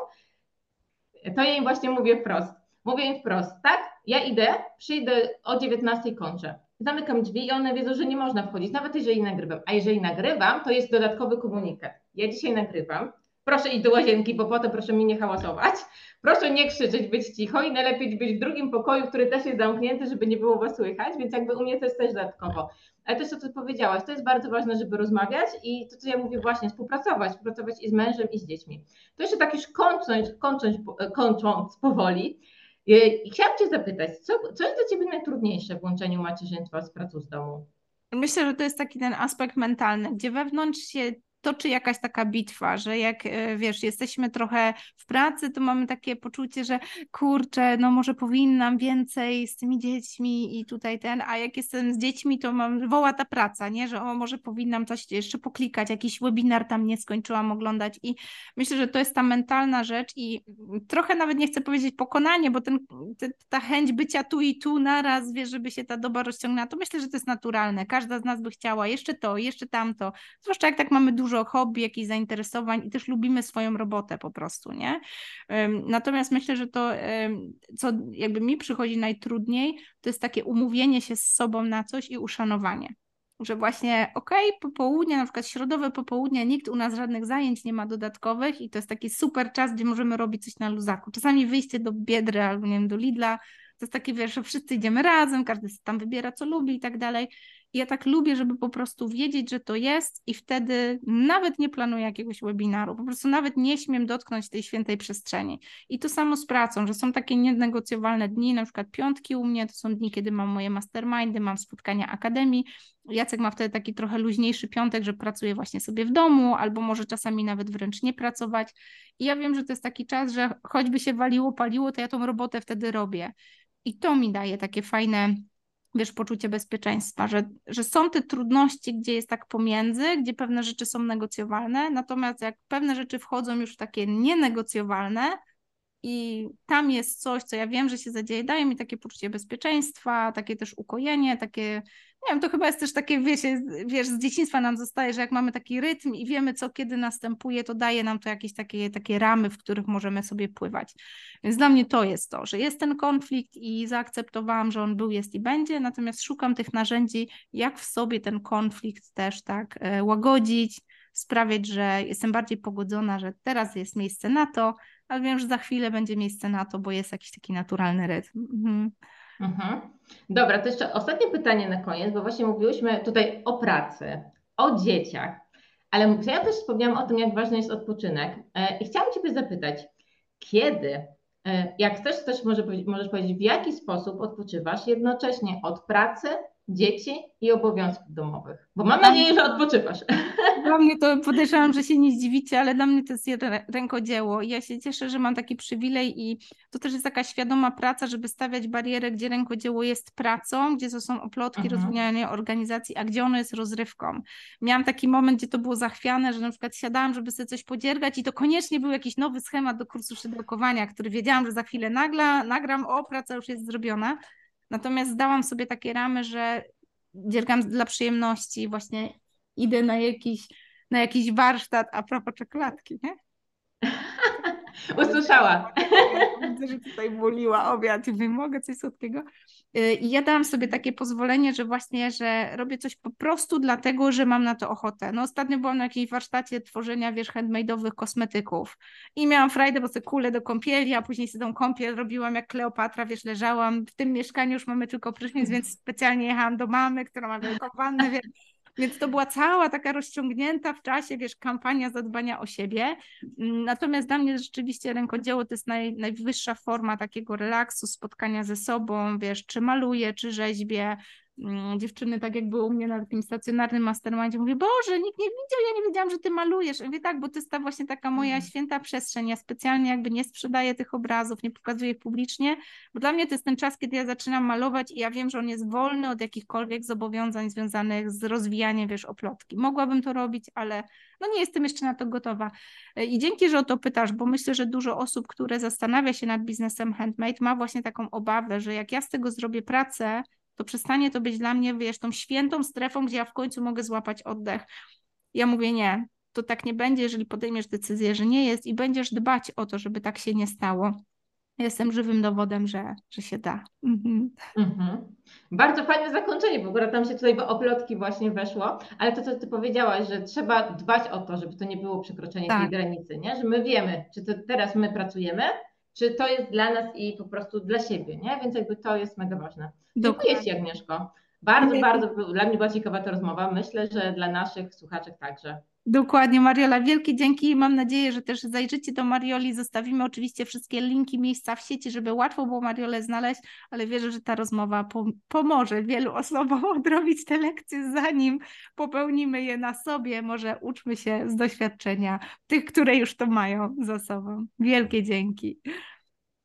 to ja im właśnie mówię wprost Mówię im wprost, tak? Ja idę, przyjdę o 19 kończę. Zamykam drzwi i one wiedzą, że nie można wchodzić, nawet jeżeli nagrywam. A jeżeli nagrywam, to jest dodatkowy komunikat. Ja dzisiaj nagrywam. Proszę iść do łazienki, bo potem proszę mi nie hałasować. Proszę nie krzyczeć, być cicho i najlepiej być w drugim pokoju, który też jest zamknięty, żeby nie było was słychać, więc jakby u mnie to jest też dodatkowo. Ale to, co powiedziałaś, to jest bardzo ważne, żeby rozmawiać i to, co ja mówię właśnie, współpracować, współpracować i z mężem, i z dziećmi. To jeszcze tak już kończąc, kończąc, kończąc powoli, i chciałam Cię zapytać, co, co jest dla Ciebie najtrudniejsze w łączeniu macierzyństwa z pracą z domu? Myślę, że to jest taki ten aspekt mentalny, gdzie wewnątrz się toczy jakaś taka bitwa, że jak e, wiesz, jesteśmy trochę w pracy, to mamy takie poczucie, że kurczę, no może powinnam więcej z tymi dziećmi i tutaj ten, a jak jestem z dziećmi, to mam, woła ta praca, nie, że o, może powinnam coś jeszcze poklikać, jakiś webinar tam nie skończyłam oglądać. I myślę, że to jest ta mentalna rzecz i trochę nawet nie chcę powiedzieć pokonanie, bo ten, ta chęć bycia tu i tu naraz, wiesz, żeby się ta doba rozciągnęła, to myślę, że to jest naturalne. Każda z nas by chciała jeszcze to, jeszcze tamto, zwłaszcza jak tak mamy dużo dużo hobby, jakichś zainteresowań i też lubimy swoją robotę po prostu, nie? Natomiast myślę, że to, co jakby mi przychodzi najtrudniej, to jest takie umówienie się z sobą na coś i uszanowanie że właśnie okej, okay, popołudnie, na przykład środowe popołudnie, nikt u nas żadnych zajęć nie ma dodatkowych i to jest taki super czas, gdzie możemy robić coś na luzaku. Czasami wyjście do Biedry albo nie wiem, do Lidla, to jest takie, wiesz, że wszyscy idziemy razem, każdy tam wybiera, co lubi i tak dalej ja tak lubię, żeby po prostu wiedzieć, że to jest i wtedy nawet nie planuję jakiegoś webinaru, po prostu nawet nie śmiem dotknąć tej świętej przestrzeni. I to samo z pracą, że są takie nienegocjowalne dni, na przykład piątki u mnie, to są dni, kiedy mam moje mastermindy, mam spotkania akademii. Jacek ma wtedy taki trochę luźniejszy piątek, że pracuje właśnie sobie w domu, albo może czasami nawet wręcz nie pracować. I ja wiem, że to jest taki czas, że choćby się waliło, paliło, to ja tą robotę wtedy robię. I to mi daje takie fajne wiesz, poczucie bezpieczeństwa, że, że są te trudności, gdzie jest tak pomiędzy, gdzie pewne rzeczy są negocjowalne, natomiast jak pewne rzeczy wchodzą już w takie nienegocjowalne, i tam jest coś, co ja wiem, że się zadzieje, daje mi takie poczucie bezpieczeństwa, takie też ukojenie, takie, nie wiem, to chyba jest też takie, wiesz, z dzieciństwa nam zostaje, że jak mamy taki rytm i wiemy, co kiedy następuje, to daje nam to jakieś takie, takie ramy, w których możemy sobie pływać. Więc dla mnie to jest to, że jest ten konflikt i zaakceptowałam, że on był, jest i będzie, natomiast szukam tych narzędzi, jak w sobie ten konflikt też tak e, łagodzić, sprawiać, że jestem bardziej pogodzona, że teraz jest miejsce na to, ale wiem, że za chwilę będzie miejsce na to, bo jest jakiś taki naturalny rytm. Mhm. Mhm. Dobra, to jeszcze ostatnie pytanie na koniec, bo właśnie mówiłyśmy tutaj o pracy, o dzieciach, ale ja też wspomniałam o tym, jak ważny jest odpoczynek e, i chciałam Ciebie zapytać, kiedy, e, jak chcesz, też może, możesz powiedzieć, w jaki sposób odpoczywasz jednocześnie od pracy, dzieci i obowiązków domowych? Bo mam nadzieję, że odpoczywasz. Dla mnie to podejrzewam, że się nie zdziwicie, ale dla mnie to jest rękodzieło. I ja się cieszę, że mam taki przywilej i to też jest taka świadoma praca, żeby stawiać barierę, gdzie rękodzieło jest pracą, gdzie to są oplotki, mhm. organizacji, a gdzie ono jest rozrywką. Miałam taki moment, gdzie to było zachwiane, że na przykład siadałam, żeby sobie coś podziergać i to koniecznie był jakiś nowy schemat do kursu szydełkowania, który wiedziałam, że za chwilę nagle nagram, o, praca już jest zrobiona. Natomiast zdałam sobie takie ramy, że dziergam dla przyjemności, właśnie idę na jakiś, na jakiś warsztat a propos czekoladki, nie? Usłyszała. Widzę, że tutaj boliła obiad i mogę coś słodkiego. Y, I ja dałam sobie takie pozwolenie, że właśnie, że robię coś po prostu dlatego, że mam na to ochotę. No ostatnio byłam na jakiejś warsztacie tworzenia, wiesz, handmade'owych kosmetyków i miałam frajdę, bo sobie kulę do kąpieli, a później sobie tą kąpiel robiłam jak Kleopatra, wiesz, leżałam. W tym mieszkaniu już mamy tylko prysznic, więc specjalnie jechałam do mamy, która ma wielką wannę, więc więc to była cała taka rozciągnięta w czasie, wiesz, kampania zadbania o siebie. Mm, natomiast dla mnie rzeczywiście rękodzieło to jest naj, najwyższa forma takiego relaksu, spotkania ze sobą, wiesz, czy maluję, czy rzeźbię, dziewczyny, tak jak było u mnie na takim stacjonarnym mastermindzie, mówię, Boże, nikt nie widział, ja nie wiedziałam, że ty malujesz. mówię, tak, bo to jest ta właśnie taka moja mhm. święta przestrzeń. Ja specjalnie jakby nie sprzedaję tych obrazów, nie pokazuję ich publicznie, bo dla mnie to jest ten czas, kiedy ja zaczynam malować i ja wiem, że on jest wolny od jakichkolwiek zobowiązań związanych z rozwijaniem, wiesz, oplotki. Mogłabym to robić, ale no nie jestem jeszcze na to gotowa. E, I dzięki, że o to pytasz, bo myślę, że dużo osób, które zastanawia się nad biznesem handmade, ma właśnie taką obawę, że jak ja z tego zrobię pracę, to przestanie to być dla mnie, wiesz, tą świętą strefą, gdzie ja w końcu mogę złapać oddech. Ja mówię, nie, to tak nie będzie, jeżeli podejmiesz decyzję, że nie jest i będziesz dbać o to, żeby tak się nie stało. Jestem żywym dowodem, że, że się da. Mhm. Mhm. Bardzo fajne zakończenie, bo akurat tam się tutaj w oplotki właśnie weszło, ale to, co ty powiedziałaś, że trzeba dbać o to, żeby to nie było przekroczenie tak. tej granicy, nie? że my wiemy, czy to teraz my pracujemy, czy to jest dla nas i po prostu dla siebie, nie? Więc jakby to jest mega ważne. Dokładnie. Dziękuję Ci Agnieszko. Bardzo, bardzo dla mnie była ciekawa ta rozmowa. Myślę, że dla naszych słuchaczek także. Dokładnie, Mariola. Wielkie dzięki. Mam nadzieję, że też zajrzycie do Marioli. Zostawimy oczywiście wszystkie linki, miejsca w sieci, żeby łatwo było Mariolę znaleźć, ale wierzę, że ta rozmowa pomoże wielu osobom odrobić te lekcje, zanim popełnimy je na sobie. Może uczmy się z doświadczenia tych, które już to mają za sobą. Wielkie dzięki.